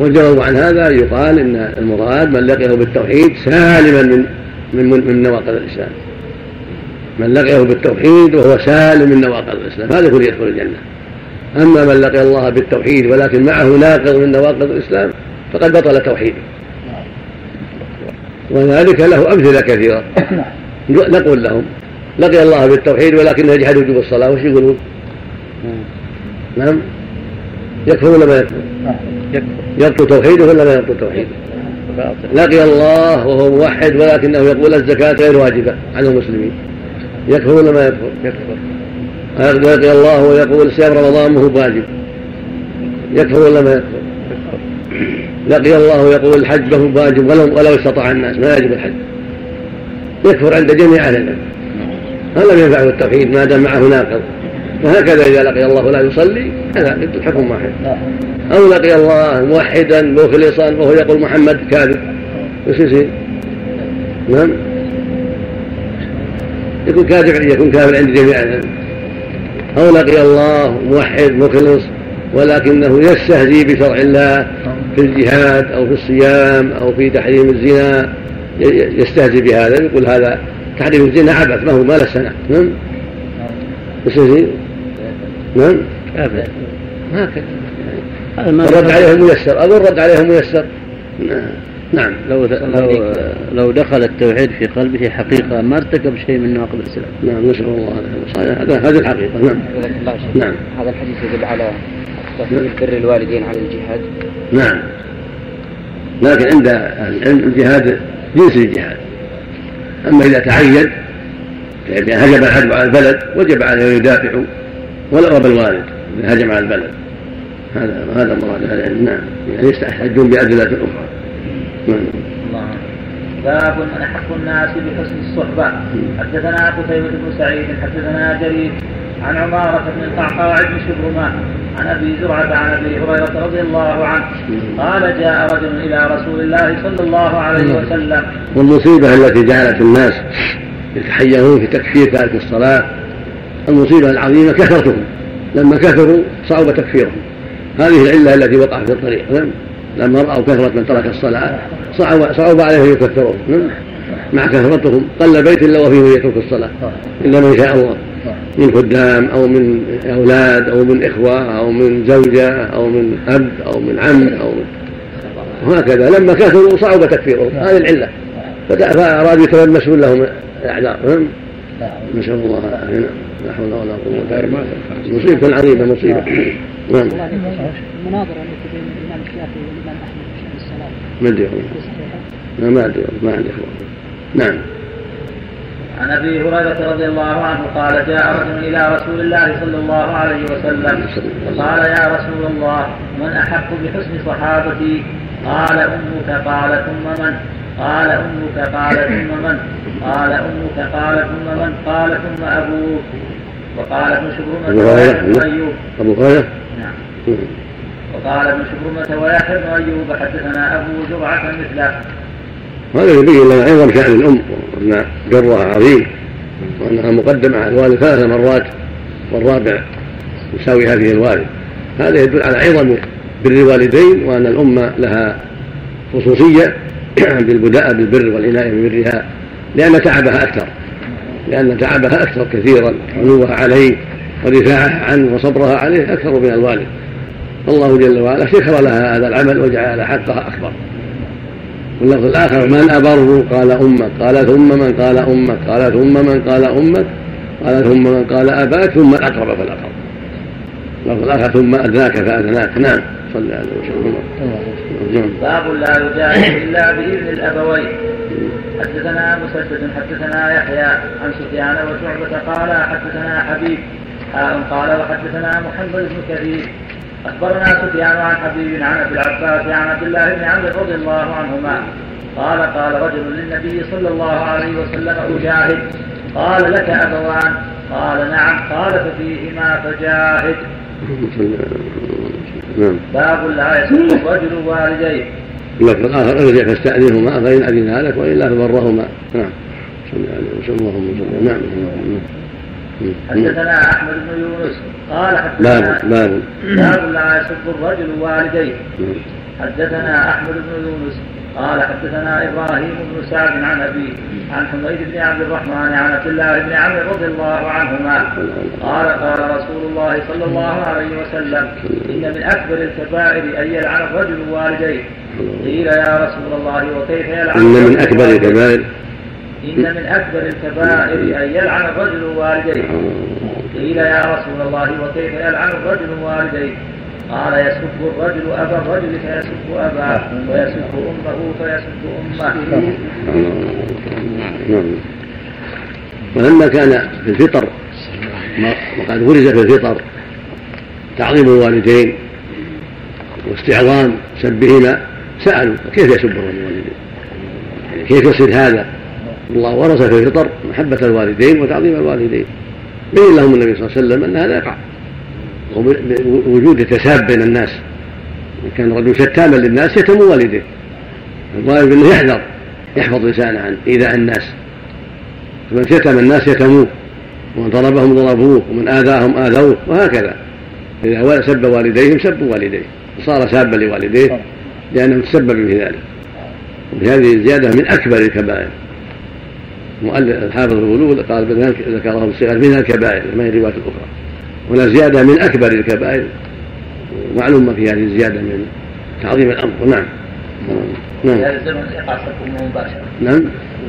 والجواب عن هذا يقال إن المراد من لقيه بالتوحيد سالما من من من نواقض الإسلام. من لقيه بالتوحيد وهو سالم من نواقض الإسلام. هذا هو يدخل الجنة. أما من لقي الله بالتوحيد ولكن معه ناقض من نواقض الإسلام فقد بطل توحيده. وذلك له أمثلة كثيرة. نقول لهم لقي الله بالتوحيد ولكن يجحد وجوب الصلاة وش يقولون؟ نعم. يكفر ولا ما يكفر؟ يبطل توحيده ولا ما يبطل توحيده؟ لقي الله وهو موحد ولكنه يقول الزكاة غير واجبة على المسلمين يكفر ولا ما يكفر؟ يكفر لقي الله ويقول صيام رمضان ما هو واجب يكفر ولا ما يكفر؟ لقي الله ويقول الحج له واجب ولو ولو استطاع الناس ما يجب الحج يكفر عند جميع أهل العلم هذا لم ينفعه التوحيد ما دام معه ناقض فهكذا إذا لقي الله لا يصلي هذا الحكم واحد. أو لقي الله موحدا مخلصا وهو يقول محمد كاذب. إيش يصير؟ نعم. يكون كاذب يكون كافر عند جميع أو لقي الله موحد مخلص ولكنه يستهزي بشرع الله في الجهاد أو في الصيام أو في تحريم الزنا. يستهزي بهذا يقول هذا تحريم الزنا عبث ما هو ما له سنة. نعم. نعم. أبدا هكذا. الرد عليهم ميسر أقول الرد عليهم ميسر. نعم. لو لو لو دخل التوحيد في قلبه حقيقة ما ارتكب شيء من نواقض الإسلام. نعم نسأل الله هذا هذه الحقيقة. نعم. نعم. هذا الحديث يدل على تفضيل بر الوالدين على الجهاد. نعم. لكن عند العلم الجهاد جنس الجهاد. أما إذا تعين يعني هجم العدو على البلد وجب عليه أن يدافعوا ولو أبى الوالد إذا هجم على البلد. هذا هذا مراد أهل العلم. نعم. يعني يستحجون بأدلة أخرى نعم. باب من أحق الناس بحسن الصحبة. حدثنا قتيبة بن سعيد حدثنا جرير عن عمارة بن القعقاع بن شبرمان عن أبي زرعة عن أبي هريرة رضي الله عنه. قال جاء رجل إلى رسول الله صلى الله عليه وسلم. والمصيبة التي جعلت الناس يتحيرون في تكفير تارك الصلاة المصيبة العظيمة كثرتهم. لما كثروا صعب تكفيرهم. هذه العلة التي وقع في الطريق نعم. لما رأوا كثرة من ترك الصلاة صعب, صعب عليهم يكفرون نعم. مع كثرتهم. قل بيت إلا وفيه يترك الصلاة إلا من شاء الله. من خدام أو من أولاد أو من إخوة أو من زوجة أو من أب أو من عم أو من وهكذا لما كثروا صعب تكفيرهم. هذه العلة. فأرادوا يتلمسون لهم الأعذار نسأل الله العافية. لا حول ولا قوة إلا بالله. مصيبة عظيمة مصيبة. نعم. المناظره التي بين الإمام الشافعي والإمام أحمد في شان الصلاه ما ادري ما ادري ما عندي نعم. عن أبي هريرة رضي الله عنه قال جاء رجل إلى رسول الله صلى الله عليه وسلم فقال يا رسول الله من أحق بحسن صحابتي؟ قال أمك قال ثم من؟ قال أمك قال ثم من؟ قال أمك قال ثم من؟ قال ثم أبوك وقال ابن شبرمة ويحيى أيوب. أبو هريره نعم. وقال ابن شبرمة ويحيى بن أيوب حدثنا أبو زرعة مثله. وهذا يبين لنا عظم شأن الأم وأن جرها عظيم وأنها مقدمة على الوالد ثلاث مرات والرابع يساويها فيه الوالد. هذا يدل على عظم بر الوالدين وأن الأمة لها خصوصية بالبداء بالبر والعناية ببرها لأن تعبها أكثر. لأن تعبها أكثر كثيرا علوها عليه ودفاعها عنه وصبرها عليه أكثر من الوالد. الله جل وعلا شكر لها هذا العمل وجعل حقها أكبر. واللفظ الآخر من أبر قال أمك قال ثم من قال أمك قال ثم من قال أمك قال ثم من قال أباك ثم الأقرب. فالأقرب اللفظ الآخر ثم أدناك فأدناك نعم صلى عليه وسلم. باب لا يجاهد إلا بإذن الأبوين. حدثنا مسدد حدثنا يحيى عن سفيان وشعبة قال حدثنا حبيب قال وحدثنا محمد بن كثير. أخبرنا سفيان عن حبيب عن أبي العباس عن عبد الله بن عمرو رضي الله عنهما. قال قال رجل للنبي صلى الله عليه وسلم أجاهد. قال لك أبوان؟ قال نعم. قال ففيهما فجاهد. نعم. باب لا يسب الرجل والديه اللفظ الآخر ارجع فاستاذنهما فإن أذن لك وإلا فبرهما. نعم. صلى الله عليه وسلم اللهم صل نعم. حدثنا أحمد بن يونس. قال حدثنا باب باب. باب لا يسب الرجل والديه حدثنا أحمد بن يونس. قال حدثنا إبراهيم بن سعد عن ابيه عن حميد بن عبد الرحمن عن عبد الله بن عمرو رضي الله عنهما قال قال رسول الله صلى الله عليه وسلم إن من أكبر الكبائر أن يلعن الرجل والديه قيل يا رسول الله وكيف يلعن إن من أكبر الكبائر. إن من أكبر الكبائر أن يلعن الرجل والديه قيل يا رسول الله وكيف يلعن الرجل والديه قال يسب الرجل أبا الرجل فيسب أباه ويسب أمه فيسب أمه. نعم. ولما كان في الفطر وقد ورد في الفطر تعظيم الوالدين واستعظام سبهما سألوا كيف يسب الرجل والديه يعني كيف يصير هذا؟ الله ورث في الفطر محبة الوالدين وتعظيم الوالدين. بين لهم النبي صلى الله عليه وسلم أن هذا يقع. ووجود يتساب بين الناس. إن كان الرجل شتاما للناس يتم والديه الواجب أنه يحذر يحفظ لسانه عن إيذاء الناس. فمن شتم الناس يتموه ومن ضربهم ضربوه ومن آذاهم آذوه وهكذا. إذا سب والديهم سبوا والديه. وصار سابا لوالديه لأنه تسبب في ذلك. وهذه الزيادة من أكبر الكبائر. الحافظ الغلول قال ذكره بالصغر من الكبائر ما هي الروايات الأخرى. هنا زيادة من أكبر الكبائر. معلومه في هذه الزيادة من تعظيم الأمر. نعم. نعم. في هذا الزمن يقع سبهما مباشرة. نعم.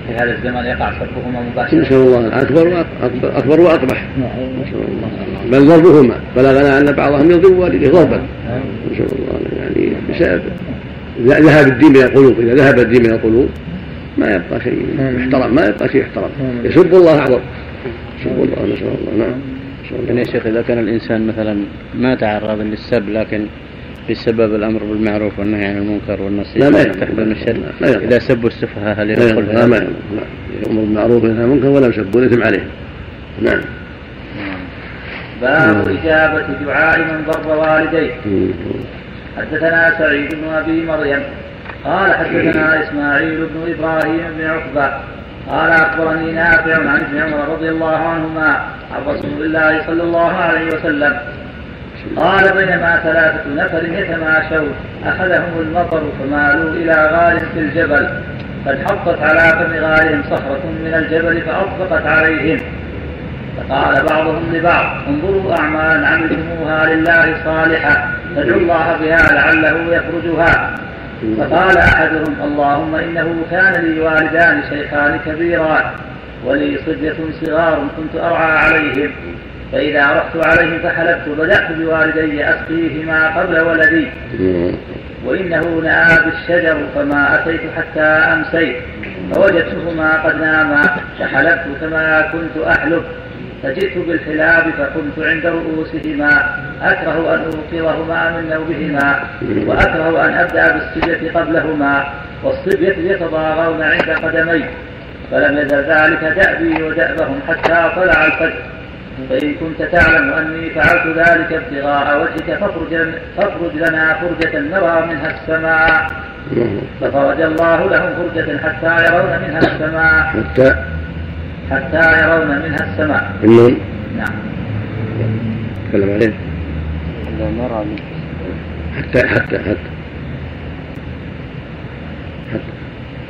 في هذا الزمن يقع سبهما مباشرة. نسأل الله. الأكبر وأكبر أكبر وأقبح. نسأل الله. بل ضربهما. بلغنا أن بعضهم يضرب والديه ضربا. نسأل الله. يعني بسبب ذهب الدين من القلوب. إذا ذهب الدين من القلوب ما يبقى شيء. يحترم ما يبقى شيء يحترم يسب الله أعظم. يسب الله نسأل الله. نعم. يعني يا شيخ إذا كان الإنسان مثلا ما تعرض للسب لكن بسبب الأمر بالمعروف والنهي عن المنكر والنصيحة لا من الشر إذا سبوا السفهاء هل يدخل لا ما يامر بالمعروف وينهى عن المنكر ولا يسبون الاثم عليهم نعم. باب إجابة دعاء من ضر والديه. حدثنا سعيد بن أبي مريم. قال حدثنا إسماعيل بن إبراهيم بن عقبة قال أخبرني نافع عن ابن عمر رضي الله عنهما عن رسول الله صلى الله عليه وسلم. قال بينما ثلاثة نفر يتماشون أخذهم المطر فمالوا إلى غار في الجبل قد حطت على فم غارهم صخرة من الجبل فأطبقت عليهم. فقال بعضهم لبعض انظروا أعمالا عملتموها لله صالحة فادعوا الله بها لعله يخرجها. فقال أحدهم اللهم إنه كان لي والدان شيخان كبيران ولي صبية صغار كنت أرعى عليهم فإذا رحت عليهم فحلبت بدأت بوالدي أسقيهما قبل ولدي. وإنه نآب الشجر فما أتيت حتى أمسيت فوجدتهما قد ناما فحلبت كما كنت أحلب فجئت بالحلاب فقمت عند رؤوسهما. أكره أن أوقظهما من نومهما وأكره أن أبدأ بالصبية قبلهما والصبية يتضاغون عند قدمي فلم يزل ذلك دأبي ودأبهم حتى طلع الفجر. فإن كنت تعلم أني فعلت ذلك ابتغاء وجهك فافرج, فافرج لنا فرجة نرى منها السماء. ففرج الله لهم فرجة حتى يرون منها السماء. حتى حتى يرون منها السماء. نعم. تكلم عليه. لا نرى حتى حتى حتى. حتى,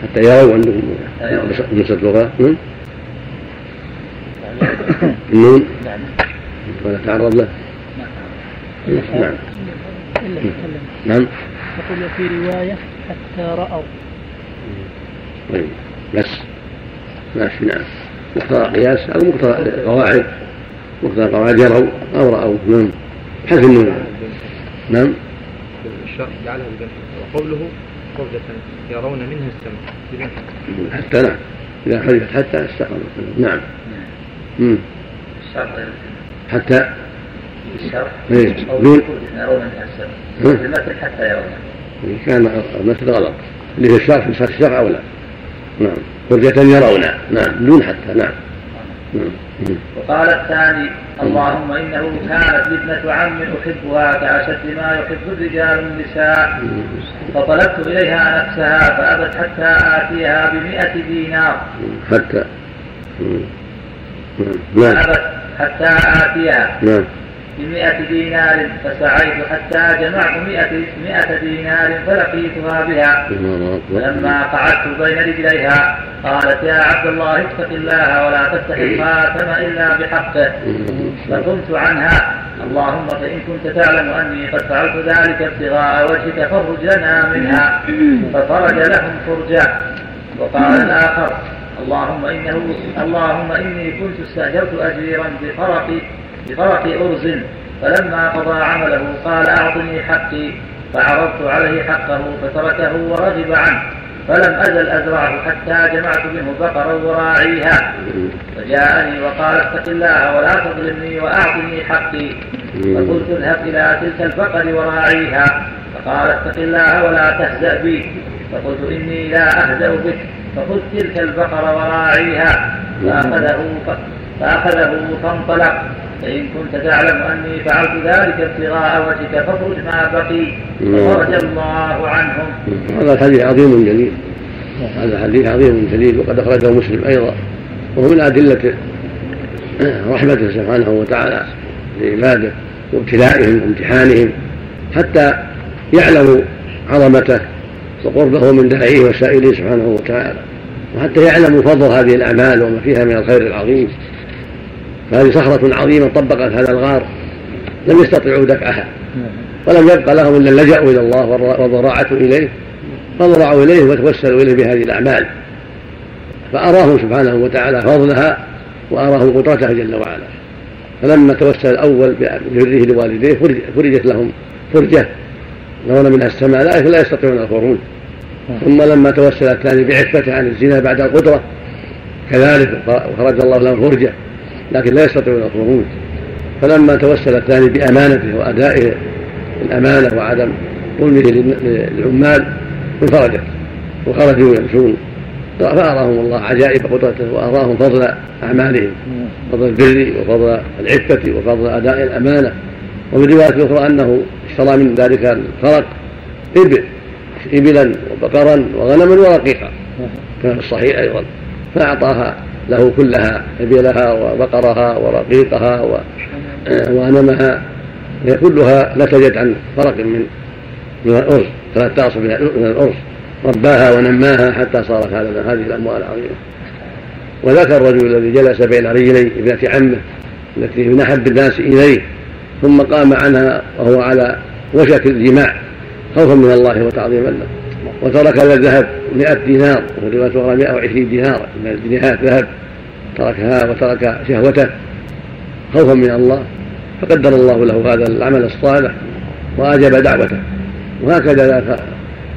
حتى يروا عندهم نسبة لغة. النون. ولا تعرض له. نعم. نعم. يقول في رواية حتى رأوا. طيب. بس. ماشي نعم. مقتضى قياس أو مقتضى قواعد. مقتضى قواعد يروا أو رأوا. نعم. حذف النون. نعم. الشرع جعلها وقوله قوله يرون منها السماء حتى نعم إذا حذفت حتى استقر نعم. مم. حتى. الشرح. إيه. أو دون يرون منها السمع. المثل حتى يرون. كان المثل غلط. اللي في الشرح في الشرح أولى نعم. فرجة يرون. نعم. دون حتى. نعم. نعم. وقال الثاني اللهم إنه كانت ابنه عم أحبها كأشد ما يحب الرجال النساء. فطلبت إليها نفسها فأبت حتى آتيها بمئة دينار. حتى. فأبت حتى آتيها. نعم. بمئة دينار فسعيت حتى جمعت مئة, مئة دينار فلقيتها بها. فلما قعدت بين رجليها قالت يا عبد الله اتق الله ولا تفتح الخاتم إلا بحقه فقلت عنها اللهم فإن كنت تعلم أني قد فعلت ذلك ابتغاء وجهك فرج لنا منها. ففرج لهم فرجة. وقال الآخر اللهم إنه اللهم إني كنت استأجرت أجيرا بفرق بفرق أرز فلما قضى عمله قال أعطني حقي فعرضت عليه حقه فتركه ورغب عنه فلم أزل أزرعه حتى جمعت منه بقرا وراعيها. فجاءني وقال اتق الله ولا تظلمني وأعطني حقي. فقلت اذهب إلى تلك البقر وراعيها. فقال اتق الله ولا تهزأ بي. فقلت إني لا أهزأ بك. فخذ تلك البقر وراعيها. فأخذه فأخذه فانطلق. فإن كنت تعلم أني فعلت ذلك ابتغاء وجهك فاخرج ما بقي. فخرج الله عنهم. هذا الحديث عظيم جليل. هذا حديث عظيم جليل وقد أخرجه مسلم أيضا. وهو من أدلة رحمته سبحانه وتعالى لعباده وابتلائهم وامتحانهم حتى يعلموا عظمته وقربه من داعيه وسائله سبحانه وتعالى وحتى يعلموا فضل هذه الأعمال وما فيها من الخير العظيم. فهذه صخرة عظيمة طبقت هذا الغار. لم يستطيعوا دفعها. ولم يبق لهم إلا اللجأ إلى الله والضراعة إليه. فضرعوا إليه وتوسلوا إليه بهذه الأعمال. فأراهم سبحانه وتعالى فضلها وأراهم قدرته جل وعلا. فلما توسل الأول ببره لوالديه فرجت لهم فرجة. يرون منها السماء لا يستطيعون الخروج. ثم لما توسل الثاني بعفته عن الزنا بعد القدرة كذلك وخرج الله لهم فرجة. لكن لا يستطيعون الخروج فلما توسل الثاني بأمانته وأدائه الأمانة وعدم ظلمه للعمال انفرجت. وخرجوا يمشون. فأراهم الله عجائب قدرته وأراهم فضل أعمالهم. فضل البر وفضل العفة وفضل أداء الأمانة. وفي رواية أخرى أنه اشترى من ذلك الفرق إبل إبلا وبقرا وغنما ورقيقا. كما في الصحيح أيضا. فأعطاها له كلها إبلها وبقرها ورقيقها وغنمها هي كلها نتجت عن فرق من من الأرز فلا تعصب من الأرز رباها ونماها حتى صارت هذه الأموال العظيمة. وذاك الرجل الذي جلس بين رجلي ابنة عمه التي من أحب الناس إليه ثم قام عنها وهو على وشك الجماع خوفا من الله وتعظيما له. وترك الذهب 100 دينار وفي رواية أخرى 120 دينار من الجنيهات ذهب تركها وترك شهوته خوفا من الله فقدر الله له هذا العمل الصالح وأجاب دعوته. وهكذا ذاك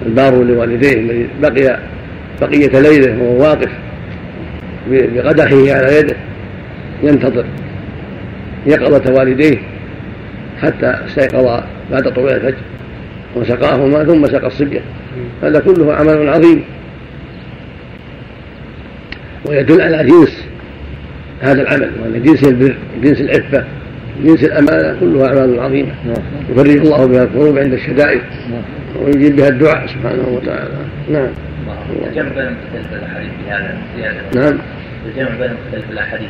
البار لوالديه الذي بقي بقية ليلة وهو واقف بقدحه على يده ينتظر يقظة والديه حتى استيقظ بعد طلوع الفجر. وسقاهما ثم سقى الصبية. هذا كله عمل عظيم. ويدل على جنس هذا العمل وأن جنس البر جنس العفة جنس الأمانة كلها أعمال عظيمة. يفرج الله بها القلوب عند الشدائد. ويجيب بها الدعاء سبحانه وتعالى. نعم. الجمع بين مختلف الأحاديث بهذا زيادة نعم. الجمع بين مختلف الأحاديث.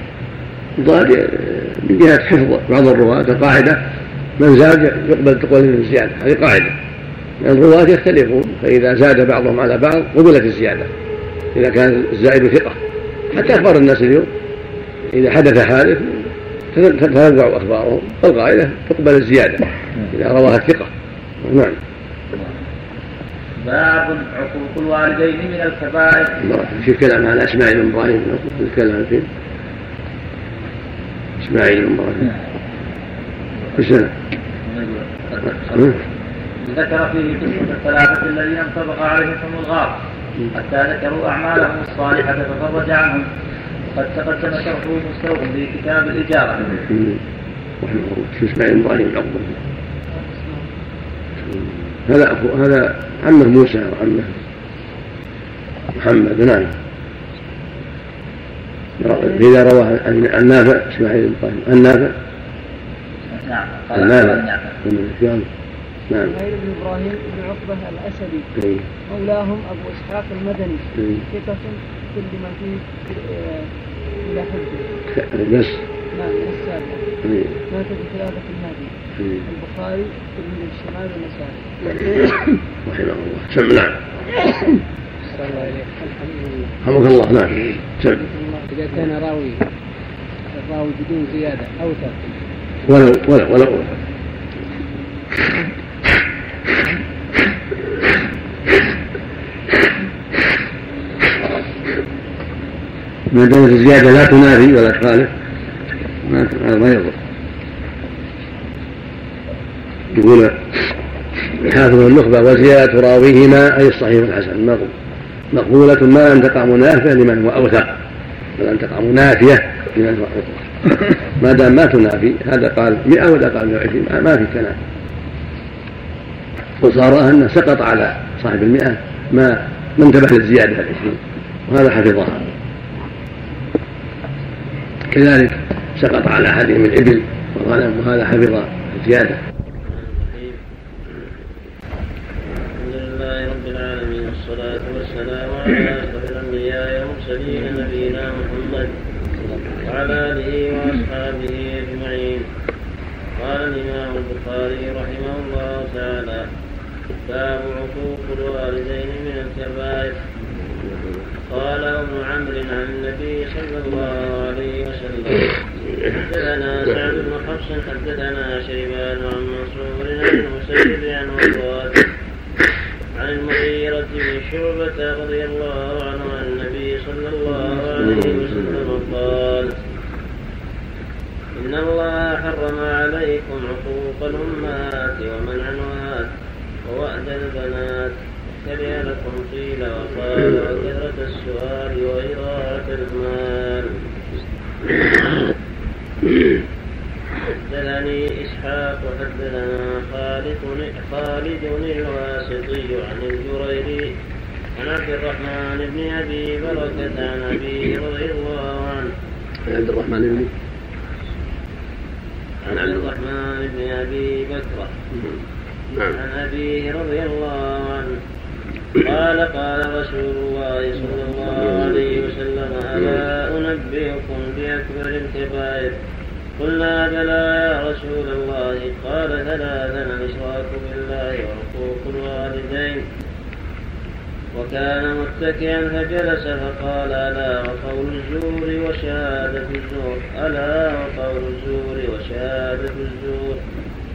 ضاد من جهة حفظ بعض الرواة القاعدة من زاد يقبل تقول الزيادة هذه قاعدة. الرواة يختلفون فإذا زاد بعضهم على بعض قبلت الزيادة إذا كان الزائد ثقة. حتى أخبار الناس اليوم إذا حدث حادث تتنوع أخبارهم فالقاعدة تقبل الزيادة إذا رواها الثقة نعم. باب عقوق الوالدين من الكبائر. في كلام عن إسماعيل بن إبراهيم الكلام فيه. إسماعيل بن إبراهيم. في سنه ذكر فيه قصة الثلاثة الذين انطبق عليهم الغار حتى ذكروا أعمالهم الصالحة ففرج عنهم. وقد تقدم شرحه مستوى في كتاب الإجارة إسماعيل إبراهيم عقبه هذا أخو هذا عمه موسى وعمه محمد نعم. إذا رواه عن نافع إسماعيل بن إبراهيم. عن نافع؟ نعم قال نافع. نعم. إسماعيل بن إبراهيم بن عقبة الأسدي. مولاهم أبو إسحاق المدني. ثقة كل ما فيه إلى حفظه بس. نعم السابع مات بخلافة المهدي. البخاري تلميذ الشمال والنسائي. رحمه الله. سم نعم. رحمك الله. نعم. سم. إذا كان راوي الراوي بدون زيادة أوثق ولو ولو ولو. ما دامت الزيادة لا تنافي ولا تخالف هذا ما يضر. يقول حافظ النخبة وزيادة راويهما أي الصحيح والحسن مقبولة ما لم تقع منافية لمن هو أوثق ما لم تقع منافية لمن هو أوثق. ما دام ما تنافي هذا قال 100 وهذا قال 120 ما في كلام وصار أن سقط على صاحب المئة ما ما انتبه للزيادة العشرين. وهذا حفظها. كذلك سقط على أحدهم الإبل والغنم وهذا حفظ الزيادة والصلاة والسلام على نبينا محمد وعلى آله وأصحابه أجمعين. قال الإمام البخاري رحمه الله تعالى باب عقوق الوالدين من الكبائر. قال ابن عمرو عن النبي صلى الله عليه وسلم حدثنا سعد بن حفص حدثنا شيبان عن منصور عن المسيب عن وضاد عن المغيرة بن شعبة رضي الله عنه عن النبي صلى الله عليه وسلم قال إن الله حرم عليكم عقوق الأمهات ومنعنها ووأد البنات. كره لكم قيل وقال وكثرة السؤال وإضاعة المال حدثني إسحاق حدثنا خالد خالد الواسطي عن الجريري عن عبد الرحمن بن أبي بركة عن أبي رضي الله عنه. عبد الرحمن بن عن عبد الرحمن بن أبي بكر. نعم. عن أبيه رضي الله عنه قال قال رسول الله صلى الله عليه وسلم ألا أنبئكم بأكبر الكبائر؟ قلنا بلى يا رسول الله. قال ثلاثا الإشراك بالله وحقوق الوالدين. وكان متكئا فجلس فقال ألا وقول الزور وشهادة الزور؟ ألا وقول الزور وشهادة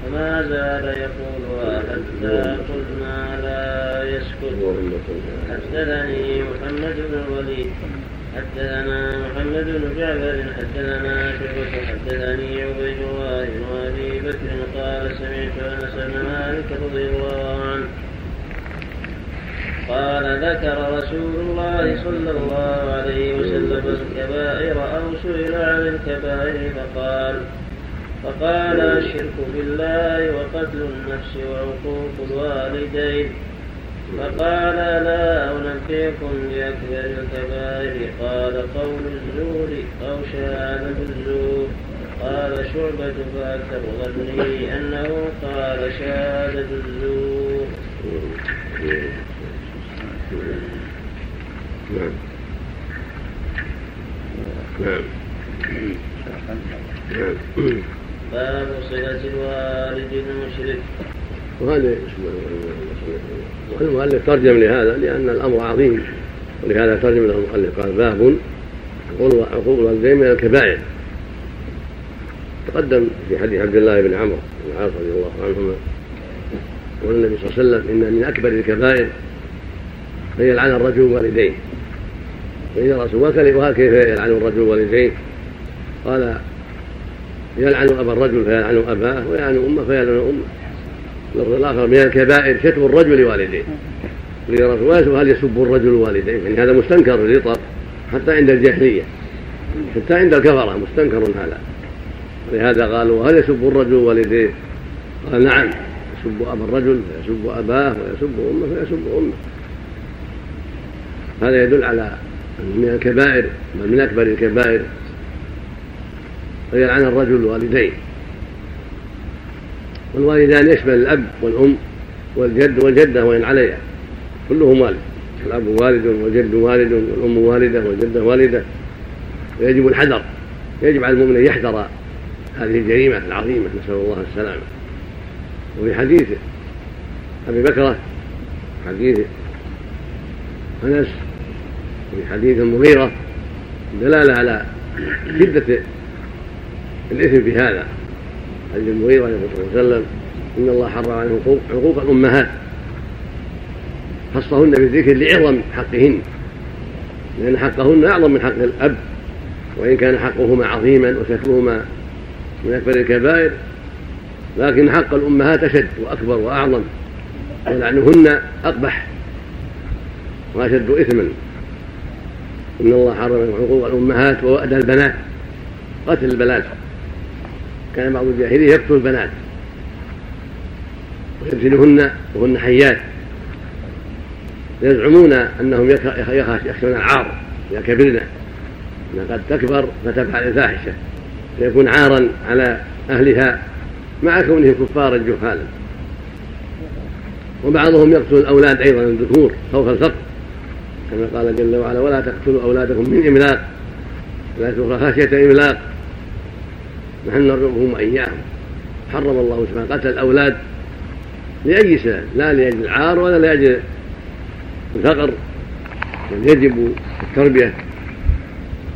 فما زال يقولها حتى قلنا لا يسكت حدثني محمد بن الوليد حدثنا محمد بن جعفر حدثنا شعبة حدثني عبيد الله بن أبي بكر قال سمعت أنس بن مالك رضي الله عنه قال ذكر رسول الله صلى الله عليه وسلم الكبائر أو سئل عن الكبائر فقال فقال الشرك بالله وقتل النفس وعقوق الوالدين. فقال لا أنبئكم بأكبر الكبائر. قال قول الزور أو شهادة الزور قال شعبة فأكثر ظني أنه قال شهادة الزور. نعم. نعم. باب صلة الوالد المشرك. وهذا المؤلف ترجم لهذا؟ لأن الأمر عظيم. ولهذا ترجم له المؤلف. قال باب عقوق الوالدين من الكبائر. تقدم في حديث عبد الله بن عمرو بن العاص رضي الله عنهما. قول النبي صلى الله عليه وسلم إن من أكبر الكبائر أن يلعن الرجل والديه فإذا رسول وكيف يلعن الرجل والديه قال يلعن أبا الرجل فيلعن أباه ويلعن أمه فيلعن أمه. اللفظ الآخر من الكبائر شتم الرجل والديه لرسول هل يسب الرجل والديه يعني هذا مستنكر الإطار حتى عند الجاهلية. حتى عند الكفرة مستنكر هذا. ولهذا قالوا هل يسب الرجل والديه قال نعم يسب أبا الرجل ويسب أباه ويسب أمه ويسب أمه. هذا يدل على من الكبائر بل من أكبر الكبائر ويلعن الرجل والديه والوالدان يشمل الأب والأم والجد والجدة وإن عليها؟ كلهم والد. الأب والد والجد والد والأم والدة والجدة والدة ويجب الحذر. يجب على المؤمن أن يحذر هذه الجريمة العظيمة نسأل الله السلامة. وفي حديث أبي بكرة حديث أنس وفي حديث المغيرة دلالة على شدة الإثم في هذا. حديث المغيرة يقول صلى الله عليه وسلم إن الله حرم عليه عقوق الأمهات. خصهن بالذكر لعظم حقهن. لأن حقهن أعظم من حق الأب. وإن كان حقهما عظيما وشكرهما من أكبر الكبائر لكن حق الأمهات أشد وأكبر وأعظم. ولعنهن أقبح وأشد إثما. إن الله حرم حقوق الأمهات ووأد البنات. قتل البنات. كان بعض الجاهلية يقتل البنات ويدفنهن وهن حيات يزعمون أنهم يخشون العار إذا كبرنا. أنها قد تكبر فتفعل الفاحشة. فيكون عارا على أهلها مع كونهم كفارا جهالا. وبعضهم يقتل الأولاد أيضا الذكور خوف الفقر. كما قال جل وعلا ولا تقتلوا أولادكم من إملاق لا تكره خشية إملاق. نحن نرزقهم وإياهم. حرم الله سبحانه قتل الأولاد لأي سبب لا لأجل العار ولا لأجل الفقر. بل يجب التربية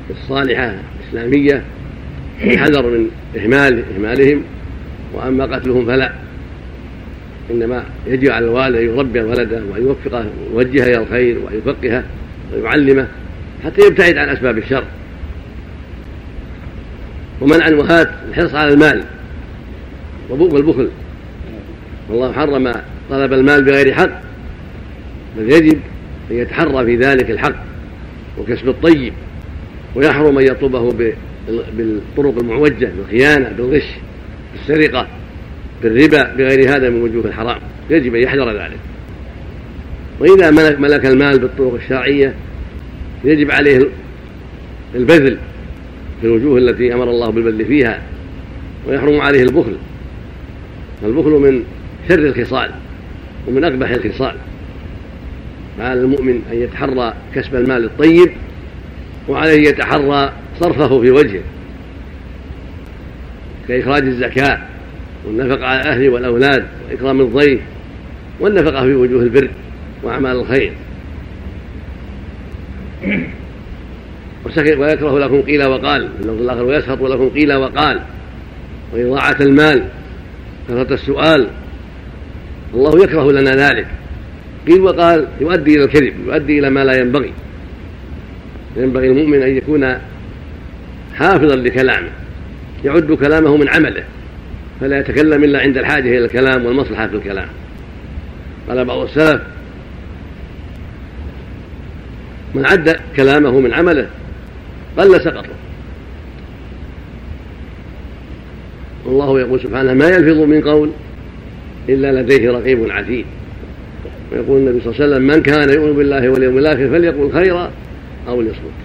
الصالحة الإسلامية والحذر من إهمال إهمالهم وأما قتلهم فلا. إنما يجب على الوالد أن يربي ولده وأن يوفقه ويوجهه إلى الخير وأن يفقهه ويعلمه حتى يبتعد عن أسباب الشر. ومنع الوهات الحرص على المال. والبخل. والله حرم طلب المال بغير حق بل يجب أن يتحرى في ذلك الحق وكسب الطيب ويحرم أن يطلبه بالطرق المعوجة بالخيانة بالغش بالسرقة بالربا بغير هذا من وجوه الحرام. يجب أن يحذر ذلك. وإذا ملك, ملك المال بالطرق الشرعية يجب عليه البذل. في الوجوه التي أمر الله بالبذل فيها ويحرم عليه البخل. البخل من شر الخصال ومن أقبح الخصال. فعلى المؤمن أن يتحرى كسب المال الطيب وعليه يتحرى صرفه في وجهه. كإخراج الزكاة والنفقة على الأهل والأولاد وإكرام الضيف والنفقة في وجوه البر وأعمال الخير. ويكره لكم قيل وقال. اللفظ الآخر ويسخط لكم قيل وقال. وإضاعة المال كثرة السؤال. الله يكره لنا ذلك. قيل وقال يؤدي إلى الكذب يؤدي إلى ما لا ينبغي. ينبغي المؤمن أن يكون حافظا لكلامه. يعد كلامه من عمله. فلا يتكلم إلا عند الحاجة إلى الكلام والمصلحة في الكلام. قال بعض السلف من عد كلامه من عمله قل سقطه. والله يقول سبحانه ما يلفظ من قول إلا لديه رقيب عتيد. ويقول النبي صلى الله عليه وسلم من كان يؤمن بالله واليوم الآخر فليقل خيرا أو ليصمت.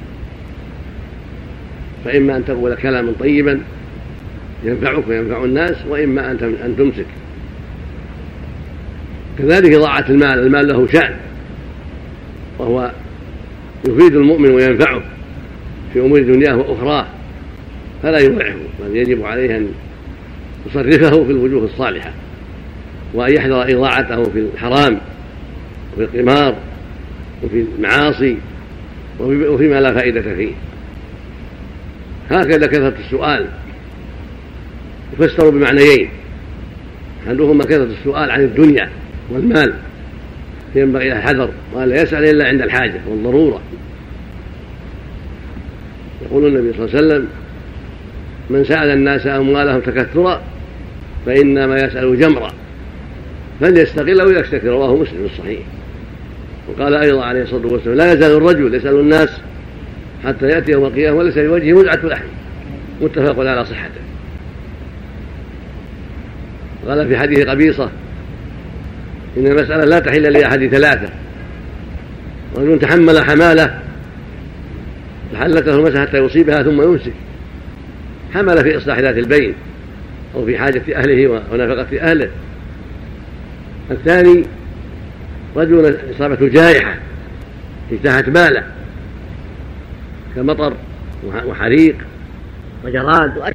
فإما أن تقول كلاما طيبا ينفعك وينفع الناس وإما أن أن تمسك. كذلك إضاعة المال المال له شأن. وهو يفيد المؤمن وينفعه. في أمور دنياه وأخراه فلا يضيعه بل يجب عليه أن يصرفه في الوجوه الصالحة وأن يحذر إضاعته في الحرام وفي القمار وفي المعاصي وفيما لا فائدة فيه. هكذا كثرة السؤال. يفسر بمعنيين. أحدهما كثرة السؤال عن الدنيا والمال. ينبغي الحذر ولا يسأل إلا عند الحاجة والضرورة. يقول النبي صلى الله عليه وسلم من سأل الناس أموالهم تكثرا فإنما يسأل جمرا فليستقل أو يستكثر. رواه مسلم الصحيح. وقال أيضا عليه الصلاة والسلام لا يزال الرجل يسأل الناس حتى يأتي يوم القيامة وليس في وجهه مزعة لحم. متفق على صحته. قال في حديث قبيصة إن المسألة لا تحل لأحد ثلاثة رجل تحمل حمالة تحلت له المسألة حتى يصيبها ثم يمسك. حمل في إصلاح ذات البين أو في حاجة أهله ونفقة أهله. الثاني رجل إصابته جائحة اجتاحت ماله كمطر وحريق وجراد